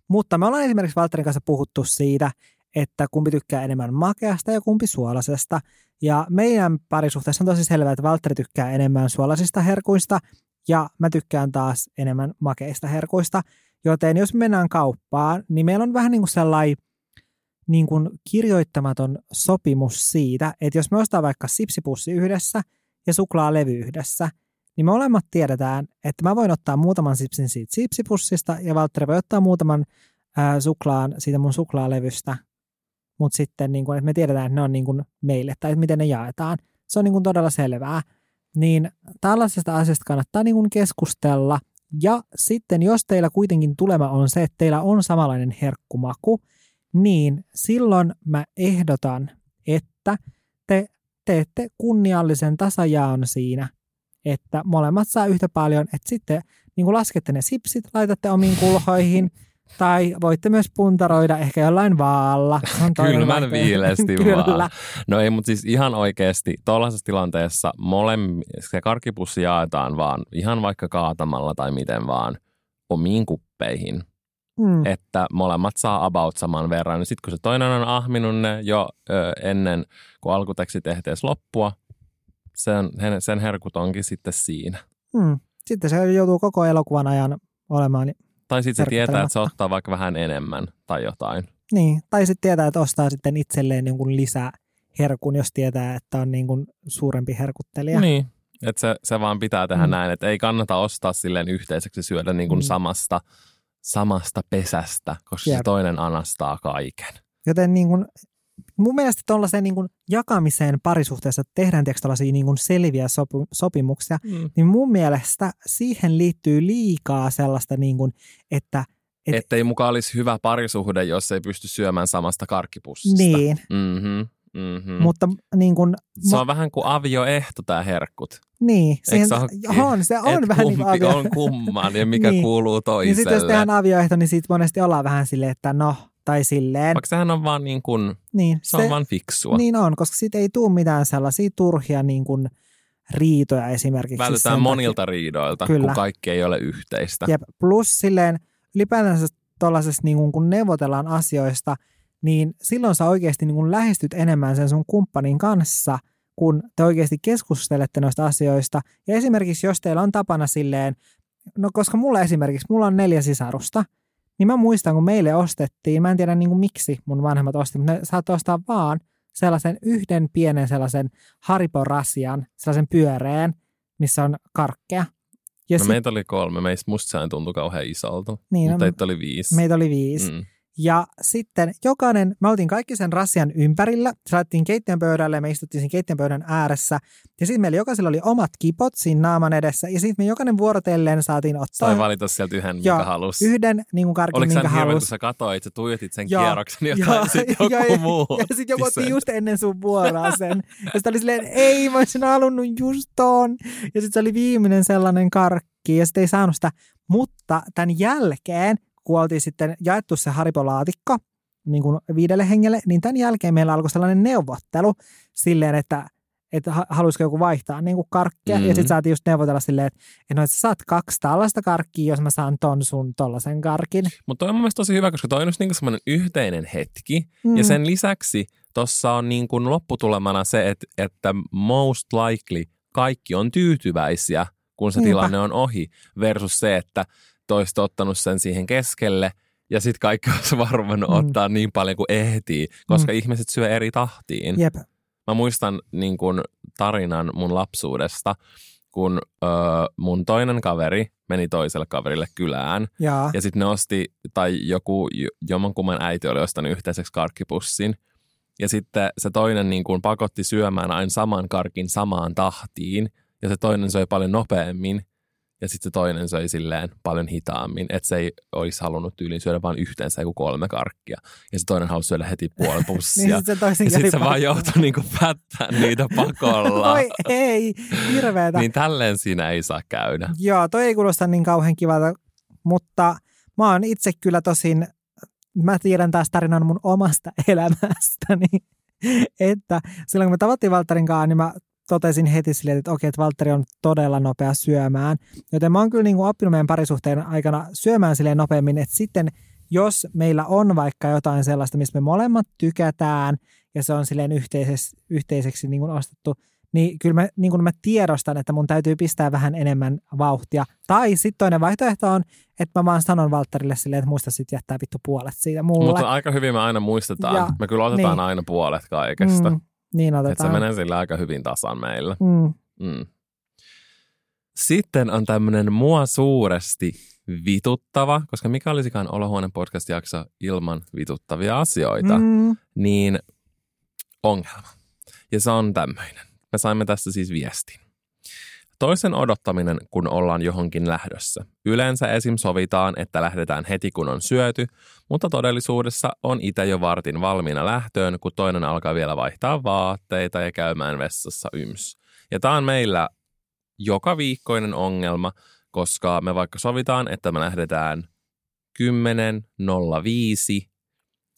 Mutta me ollaan esimerkiksi Valtterin kanssa puhuttu siitä, että kumpi tykkää enemmän makeasta ja kumpi suolasesta. Ja meidän parisuhteessa on tosi selvää, että Valtteri tykkää enemmän suolasista herkuista ja mä tykkään taas enemmän makeista herkuista. Joten jos mennään kauppaan, niin meillä on vähän niin kuin sellainen niin kuin kirjoittamaton sopimus siitä, että jos me ostaa vaikka sipsipussi yhdessä ja suklaalevy yhdessä, niin me molemmat tiedetään, että mä voin ottaa muutaman sipsin siitä sipsipussista ja Valtteri voi ottaa muutaman ää, suklaan siitä mun suklaalevystä, mutta sitten niin kuin, että me tiedetään, että ne on niin kuin meille tai että miten ne jaetaan. Se on niin kuin todella selvää. Niin tällaisesta asiasta kannattaa niin kuin keskustella. Ja sitten jos teillä kuitenkin tulema on se, että teillä on samanlainen herkkumaku, niin silloin mä ehdotan, että te teette kunniallisen tasajaon siinä, että molemmat saa yhtä paljon, että sitten niin kuin laskette ne sipsit, laitatte omiin kulhoihin, tai voitte myös puntaroida ehkä jollain vaalla. On Kylmän viilesti Kyllä. No ei, mutta siis ihan oikeasti tuollaisessa tilanteessa molemmin, se karkipussi jaetaan vaan ihan vaikka kaatamalla tai miten vaan omiin kuppeihin mm. että molemmat saa about saman verran. Sitten kun se toinen on ahminut ne jo ö, ennen kuin alkuteksti tehteessä loppua, sen, sen herkut onkin sitten siinä. Mm. Sitten se joutuu koko elokuvan ajan olemaan Tai sitten se tietää, että se ottaa vaikka vähän enemmän tai jotain. Niin, tai sitten tietää, että ostaa sitten itselleen niin kuin lisää herkun, jos tietää, että on niin kuin suurempi herkuttelija. Niin, että se, se vaan pitää tehdä mm. näin, että ei kannata ostaa silleen yhteiseksi syödä niin kuin mm. samasta – samasta pesästä, koska Jep. se toinen anastaa kaiken. Joten niin kuin, mun mielestä tuollaiseen niin kuin jakamiseen parisuhteessa tehdään tällaisia niin kuin selviä sopu, sopimuksia, mm. niin mun mielestä siihen liittyy liikaa sellaista, niin kuin, että et, että ei mukaan olisi hyvä parisuhde, jos ei pysty syömään samasta karkkipussista. Niin. Mm-hmm. Mm-hmm. Mutta niin kun, se on vähän kuin avioehto tämä herkkut. Niin, siihen, se on, se on vähän niin kuin on kumman ja mikä niin. kuuluu toiselle. Niin sitten jos tehdään avioehto, niin siitä monesti ollaan vähän silleen, että no, tai silleen. Vaikka sehän on vaan niin kuin, niin, se, se on vaan fiksua. Niin on, koska siitä ei tule mitään sellaisia turhia niin kuin riitoja esimerkiksi. Vältetään monilta takia. riidoilta, Kyllä. kun kaikki ei ole yhteistä. Jep, plus silleen ylipäätänsä tuollaisessa niin kun neuvotellaan asioista – niin silloin sä oikeasti niin kun lähestyt enemmän sen sun kumppanin kanssa, kun te oikeasti keskustelette noista asioista. Ja esimerkiksi jos teillä on tapana silleen, no koska mulla esimerkiksi, mulla on neljä sisarusta, niin mä muistan, kun meille ostettiin, mä en tiedä niin kuin miksi mun vanhemmat osti, mutta ne saattoi ostaa vaan sellaisen yhden pienen sellaisen Haribo-rasian, sellaisen pyöreän, missä on karkkeja. Ja no sit... meitä oli kolme, meistä musta sehän tuntui kauhean isolta, niin, mutta no, teitä oli viisi. Meitä oli viisi. Mm. Ja sitten jokainen, me oltiin kaikki sen rasian ympärillä, saatiin keittiön pöydälle ja me istuttiin sen keittiön pöydän ääressä. Ja sitten meillä jokaisella oli omat kipot siinä naaman edessä ja sitten me jokainen vuorotellen saatiin ottaa. Sai valita sieltä yhden, minkä joo, halusi. yhden niin kuin karkin, Oliko minkä halusi. Oliko sä katoit, sä tuijotit sen joo, kierroksen, jotta joo, sitten joku muu Ja, ja sitten joku otti just ennen sun vuoroa sen. ja sitten oli silleen, ei mä olisin halunnut just ton. Ja sitten se oli viimeinen sellainen karkki ja sitten ei saanut sitä. Mutta tämän jälkeen kun oltiin sitten jaettu se haripolaatikko niin kuin viidelle hengelle, niin tämän jälkeen meillä alkoi sellainen neuvottelu silleen, että että haluaisiko joku vaihtaa niin kuin karkkia. Mm-hmm. Ja sitten saatiin just neuvotella silleen, että, että no, että sä saat kaksi tällaista karkkia, jos mä saan ton sun tollasen karkin. Mutta toi on mun mielestä tosi hyvä, koska toi on just niin semmoinen yhteinen hetki. Mm. Ja sen lisäksi tuossa on niin kuin lopputulemana se, että, että most likely kaikki on tyytyväisiä, kun se Niinpä. tilanne on ohi, versus se, että toista ottanut sen siihen keskelle ja sitten kaikki olisi varmannut mm. ottaa niin paljon kuin ehtii, koska mm. ihmiset syö eri tahtiin. Jep. Mä muistan niin kun, tarinan mun lapsuudesta, kun ö, mun toinen kaveri meni toiselle kaverille kylään. Ja, ja sitten ne osti, tai joku jommankumman äiti oli ostanut yhteiseksi karkkipussin. Ja sitten se toinen niin kun, pakotti syömään aina saman karkin samaan tahtiin. Ja se toinen söi paljon nopeammin ja sitten se toinen söi silleen paljon hitaammin, että se ei olisi halunnut tyyliin syödä vain yhteensä joku kolme karkkia. Ja se toinen halusi syödä heti puoli pussia. niin sit se ja sitten se vaan joutui niinku pättämään niitä pakolla. Oi ei, hirveetä. niin tälleen siinä ei saa käydä. Joo, toi ei kuulosta niin kauhean kivalta, mutta mä oon itse kyllä tosin, mä tiedän taas tarinan mun omasta elämästäni, että silloin kun me tavattiin Valtarin kanssa, niin mä totesin heti silleen, että okei, että Valtteri on todella nopea syömään. Joten mä oon kyllä niin kuin oppinut meidän parisuhteen aikana syömään silleen nopeammin, että sitten jos meillä on vaikka jotain sellaista, mistä me molemmat tykätään ja se on silleen yhteiseksi, yhteiseksi niin kuin ostettu, niin kyllä mä, niin kuin mä tiedostan, että mun täytyy pistää vähän enemmän vauhtia. Tai sitten toinen vaihtoehto on, että mä vaan sanon Valtterille silleen, että muista sitten jättää vittu puolet siitä mulle. Mutta aika hyvin me aina muistetaan. Ja, me kyllä otetaan niin. aina puolet kaikesta. Mm, niin otetaan. Että se menee sillä aika hyvin tasan meillä. Mm. Mm. Sitten on tämmöinen mua suuresti vituttava, koska mikä olisikaan Olohuoneen podcast-jakso ilman vituttavia asioita, mm. niin ongelma. Ja se on tämmöinen. Me saimme tästä siis viestin. Toisen odottaminen, kun ollaan johonkin lähdössä. Yleensä esim. sovitaan, että lähdetään heti kun on syöty, mutta todellisuudessa on itse jo vartin valmiina lähtöön, kun toinen alkaa vielä vaihtaa vaatteita ja käymään vessassa yms. Ja tämä on meillä joka viikkoinen ongelma, koska me vaikka sovitaan, että me lähdetään 10.05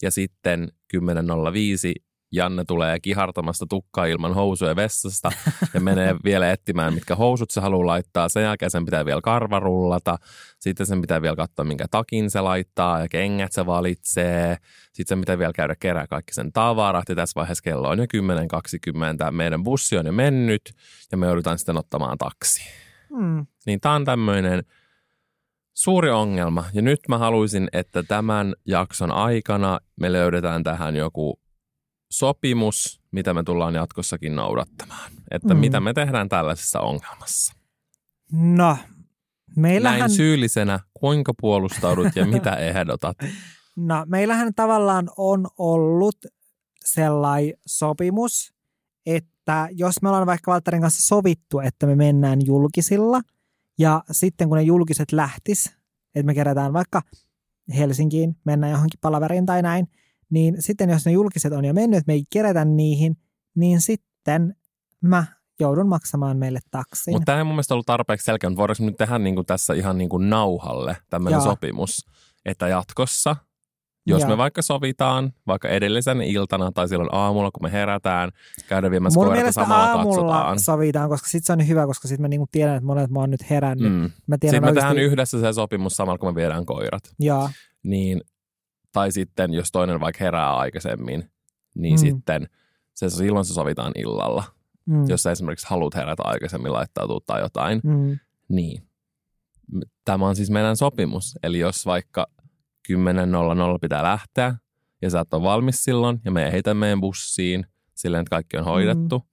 ja sitten 10.05 Janne tulee kihartamasta tukkaa ilman housuja vessasta ja menee vielä etsimään, mitkä housut se haluaa laittaa. Sen jälkeen sen pitää vielä karvarullata. Sitten sen pitää vielä katsoa, minkä takin se laittaa ja kengät se valitsee. Sitten sen pitää vielä käydä kerää kaikki sen tavarat. Ja tässä vaiheessa kello on jo 10.20. Meidän bussi on jo mennyt ja me joudutaan sitten ottamaan taksi. Hmm. Niin tämä on tämmöinen suuri ongelma. Ja nyt mä haluaisin, että tämän jakson aikana me löydetään tähän joku sopimus, mitä me tullaan jatkossakin noudattamaan. Että mm. mitä me tehdään tällaisessa ongelmassa. No, meillähän... Näin syyllisenä, kuinka puolustaudut ja mitä ehdotat? No, meillähän tavallaan on ollut sellainen sopimus, että jos me ollaan vaikka Valtterin kanssa sovittu, että me mennään julkisilla, ja sitten kun ne julkiset lähtis, että me kerätään vaikka Helsinkiin, mennään johonkin palaveriin tai näin, niin sitten jos ne julkiset on jo mennyt, että me ei kerätä niihin, niin sitten mä joudun maksamaan meille taksin. Mutta tämä ei mun mielestä ollut tarpeeksi selkeä, mutta voidaanko nyt tehdä niin kuin tässä ihan niin kuin nauhalle tämmöinen sopimus, että jatkossa, jos Joo. me vaikka sovitaan, vaikka edellisen iltana tai silloin aamulla, kun me herätään, käydään viemässä Mun koirata samalla aamulla sovitaan, koska sitten se on niin hyvä, koska sitten mä niinku tiedän, että monet mä oon nyt herännyt. Mm. Mä tiedän sitten me tehdään yhdessä se sopimus samalla, kun me viedään koirat. Joo. Niin tai sitten, jos toinen vaikka herää aikaisemmin, niin mm. sitten se, silloin se sovitaan illalla. Mm. Jos sä esimerkiksi haluat herätä aikaisemmin laittautua tai jotain, mm. niin. Tämä on siis meidän sopimus. Eli jos vaikka 10.00 pitää lähteä ja sä et ole valmis silloin ja me heitä meidän bussiin silleen, että kaikki on hoidettu, mm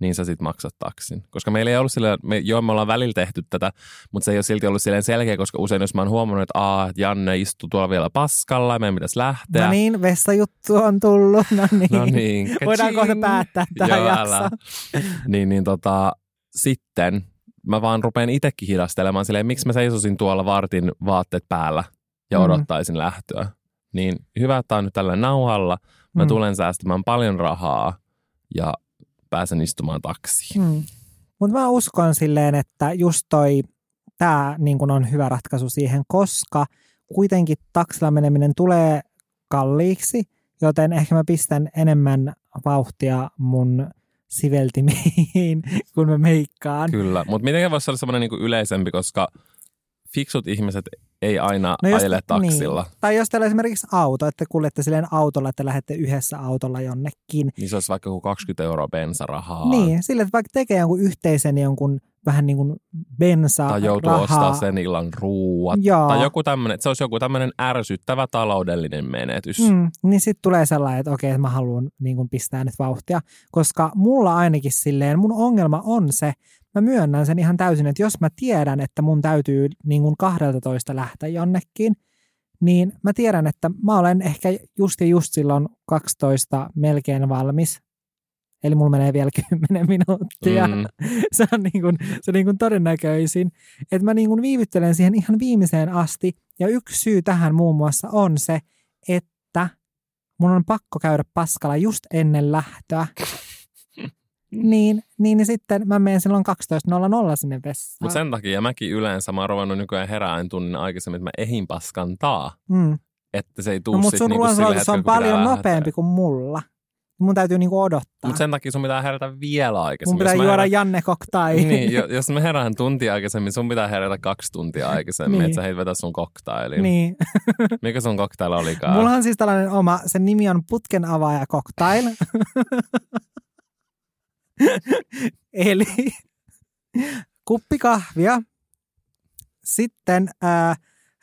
niin sä sit maksat taksin. Koska meillä ei ollut sillä, me, joo me ollaan välillä tehty tätä, mutta se ei ole silti ollut silleen selkeä, koska usein jos mä oon huomannut, että aa, Janne istuu tuolla vielä paskalla ja meidän pitäisi lähteä. No niin, vessajuttu on tullut, no niin. No niin. Voidaan kohta päättää tähän jaksoon. niin, niin tota, sitten mä vaan rupean itsekin hidastelemaan silleen, miksi mä seisosin tuolla vartin vaatteet päällä ja mm. odottaisin mm. lähtöä. Niin hyvä, että on nyt tällä nauhalla. Mä mm. tulen säästämään paljon rahaa ja pääsen istumaan taksiin. Mm. Mutta mä uskon silleen, että just toi, tämä niin on hyvä ratkaisu siihen, koska kuitenkin taksilla meneminen tulee kalliiksi, joten ehkä mä pistän enemmän vauhtia mun siveltimiin, kun mä meikkaan. Kyllä, mutta miten voisi olla semmoinen niin yleisempi, koska fiksut ihmiset ei aina no jos, ajele taksilla. Niin. Tai jos teillä on esimerkiksi auto, että kuljette silleen autolla, että lähdette yhdessä autolla jonnekin. Niin se olisi vaikka 20 euroa bensarahaa. Niin, sille että vaikka tekee jonkun yhteisen jonkun vähän niin kuin bensa Tai joutuu rahaa. ostaa sen illan ruuat. Joo. Tai joku tämmöinen, se olisi joku tämmöinen ärsyttävä taloudellinen menetys. Mm, niin sitten tulee sellainen, että okei, että mä haluan niin kuin pistää nyt vauhtia. Koska mulla ainakin silleen, mun ongelma on se, mä myönnän sen ihan täysin, että jos mä tiedän, että mun täytyy niin kuin 12 lähteä jonnekin, niin mä tiedän, että mä olen ehkä just ja just silloin 12 melkein valmis. Eli mulla menee vielä 10 minuuttia. Mm. se on, niin kuin, se on niin kuin todennäköisin. Että mä niin kuin viivyttelen siihen ihan viimeiseen asti. Ja yksi syy tähän muun muassa on se, että mun on pakko käydä paskalla just ennen lähtöä. Niin, niin, niin sitten mä menen silloin 12.00 sinne vessaan. Mutta sen takia mäkin yleensä, mä oon ruvennut nykyään herään tunnin aikaisemmin, että mä ehin paskantaa. Mm. Että se ei tuu no, mutta sun niinku on paljon nopeampi kuin mulla. Mun täytyy niinku odottaa. Mutta sen takia sun pitää herätä vielä aikaisemmin. Mun pitää Jos mä juoda herään- Janne koktaili. Niin, jo- jos mä herään tuntia aikaisemmin, sun pitää herätä kaksi tuntia aikaisemmin, Niin. että sä heit vetää sun koktailin. niin. Mikä sun koktail olikaan? Mulla on siis tällainen oma, sen nimi on putken avaaja cocktail. Eli kuppi kahvia, sitten ää,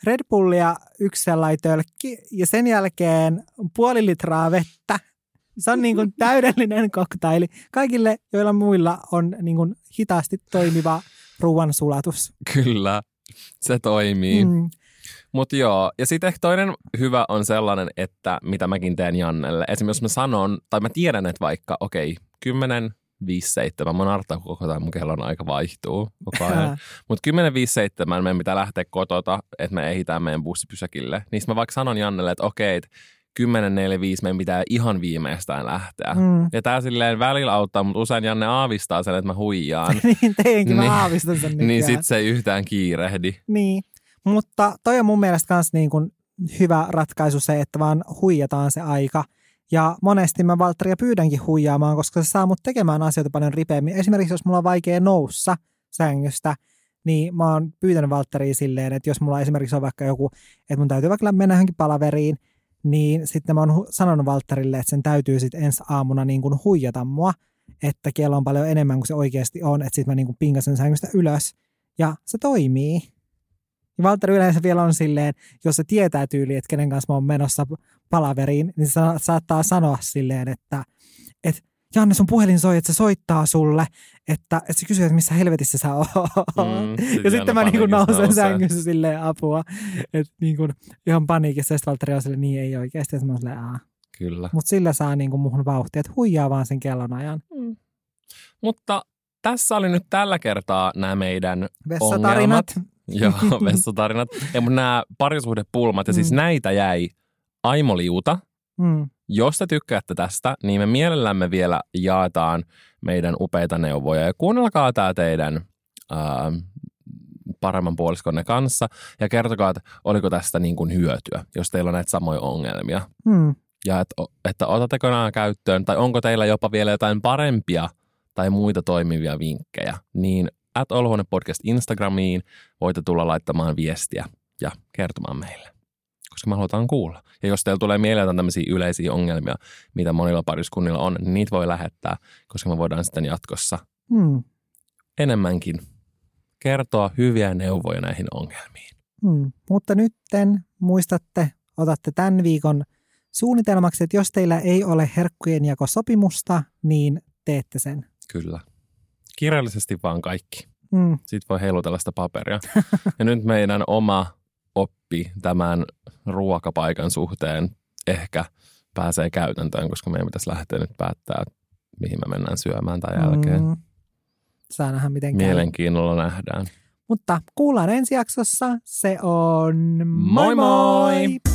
Red Bullia yksi sellainen tölkki ja sen jälkeen puoli litraa vettä. Se on niin kuin täydellinen koktaili kaikille, joilla muilla on niin kuin hitaasti toimiva ruoan sulatus. Kyllä, se toimii. Mm. Mutta joo, ja sitten ehkä toinen hyvä on sellainen, että mitä mäkin teen Jannelle. Esimerkiksi jos mä sanon, tai mä tiedän, että vaikka, okei, 10, 5, 7, mä narttaa koko ajan, mun kellon aika vaihtuu koko ajan. Mutta 10, 5, 7 meidän pitää lähteä kotota, että me ehditään meidän bussipysäkille. Niin sit mä vaikka sanon Jannelle, että okei, että 10, 4, 5 meidän pitää ihan viimeistään lähteä. Mm. Ja tää silleen välillä auttaa, mutta usein Janne aavistaa sen, että mä huijaan. niin teinkin, mä Niin. aavistan sen niin nykyään. sit se ei yhtään kiirehdi. Niin, mutta toi on mun mielestä myös niin kuin hyvä ratkaisu se, että vaan huijataan se aika. Ja monesti mä Valtteria pyydänkin huijaamaan, koska se saa mut tekemään asioita paljon ripeämmin. Esimerkiksi jos mulla on vaikea noussa sängystä, niin mä oon pyytänyt Valtteria silleen, että jos mulla esimerkiksi on vaikka joku, että mun täytyy vaikka mennä johonkin palaveriin, niin sitten mä oon sanonut Valtterille, että sen täytyy sitten ensi aamuna niin kuin huijata mua, että kello on paljon enemmän kuin se oikeasti on, että sitten mä niin kuin pingasen sängystä ylös. Ja se toimii. Ja Valtteri yleensä vielä on silleen, jos se tietää tyyli, että kenen kanssa mä oon menossa palaveriin, niin se sa- saattaa sanoa silleen, että, että Janne, sun puhelin soi, että se soittaa sulle, että, että se kysyy, että missä helvetissä sä oot. Mm, sit ja sitten mä niin paniikissa nousen sängyssä silleen apua, että niin kuin, ihan paniikissa. Ja sitten Valtteri on silleen, niin ei oikeasti. Ja sitten mä oon silleen, Aa. Kyllä. Mutta sillä saa niin kuin muhun vauhtia, että huijaa vaan sen kellonajan. Mutta tässä oli nyt tällä kertaa nämä meidän Vessatarinat. Joo, vessatarinat. Ja mutta nämä parisuhdepulmat, ja siis Mm. näitä jäi aimoliuta. Mm. Jos te tykkäätte tästä, niin me mielellämme vielä jaetaan meidän upeita neuvoja. Ja kuunnelkaa tämä teidän ää, paremman puoliskonne kanssa ja kertokaa, että oliko tästä niin kuin hyötyä, jos teillä on näitä samoja ongelmia. Mm. Ja että, että otatteko nämä käyttöön, tai onko teillä jopa vielä jotain parempia tai muita toimivia vinkkejä, niin at Podcast Instagramiin voitte tulla laittamaan viestiä ja kertomaan meille, koska me halutaan kuulla. Ja jos teillä tulee mieleen jotain tämmöisiä yleisiä ongelmia, mitä monilla pariskunnilla on, niin niitä voi lähettää, koska me voidaan sitten jatkossa Mm. enemmänkin kertoa hyviä neuvoja näihin ongelmiin. Mm. Mutta nytten muistatte, otatte tämän viikon suunnitelmaksi, että jos teillä ei ole herkkujen jakosopimusta, niin teette sen. Kyllä. Kirjallisesti vaan kaikki. Mm. Sitten voi heilutella sitä paperia. ja nyt meidän oma oppi tämän ruokapaikan suhteen ehkä pääsee käytäntöön, koska meidän pitäisi lähteä nyt päättää, mihin me mennään syömään tämän jälkeen. Mm. Saa nähdä miten käy. Mielenkiinnolla nähdään. Mutta kuullaan ensi jaksossa. Se on Moi moi! moi!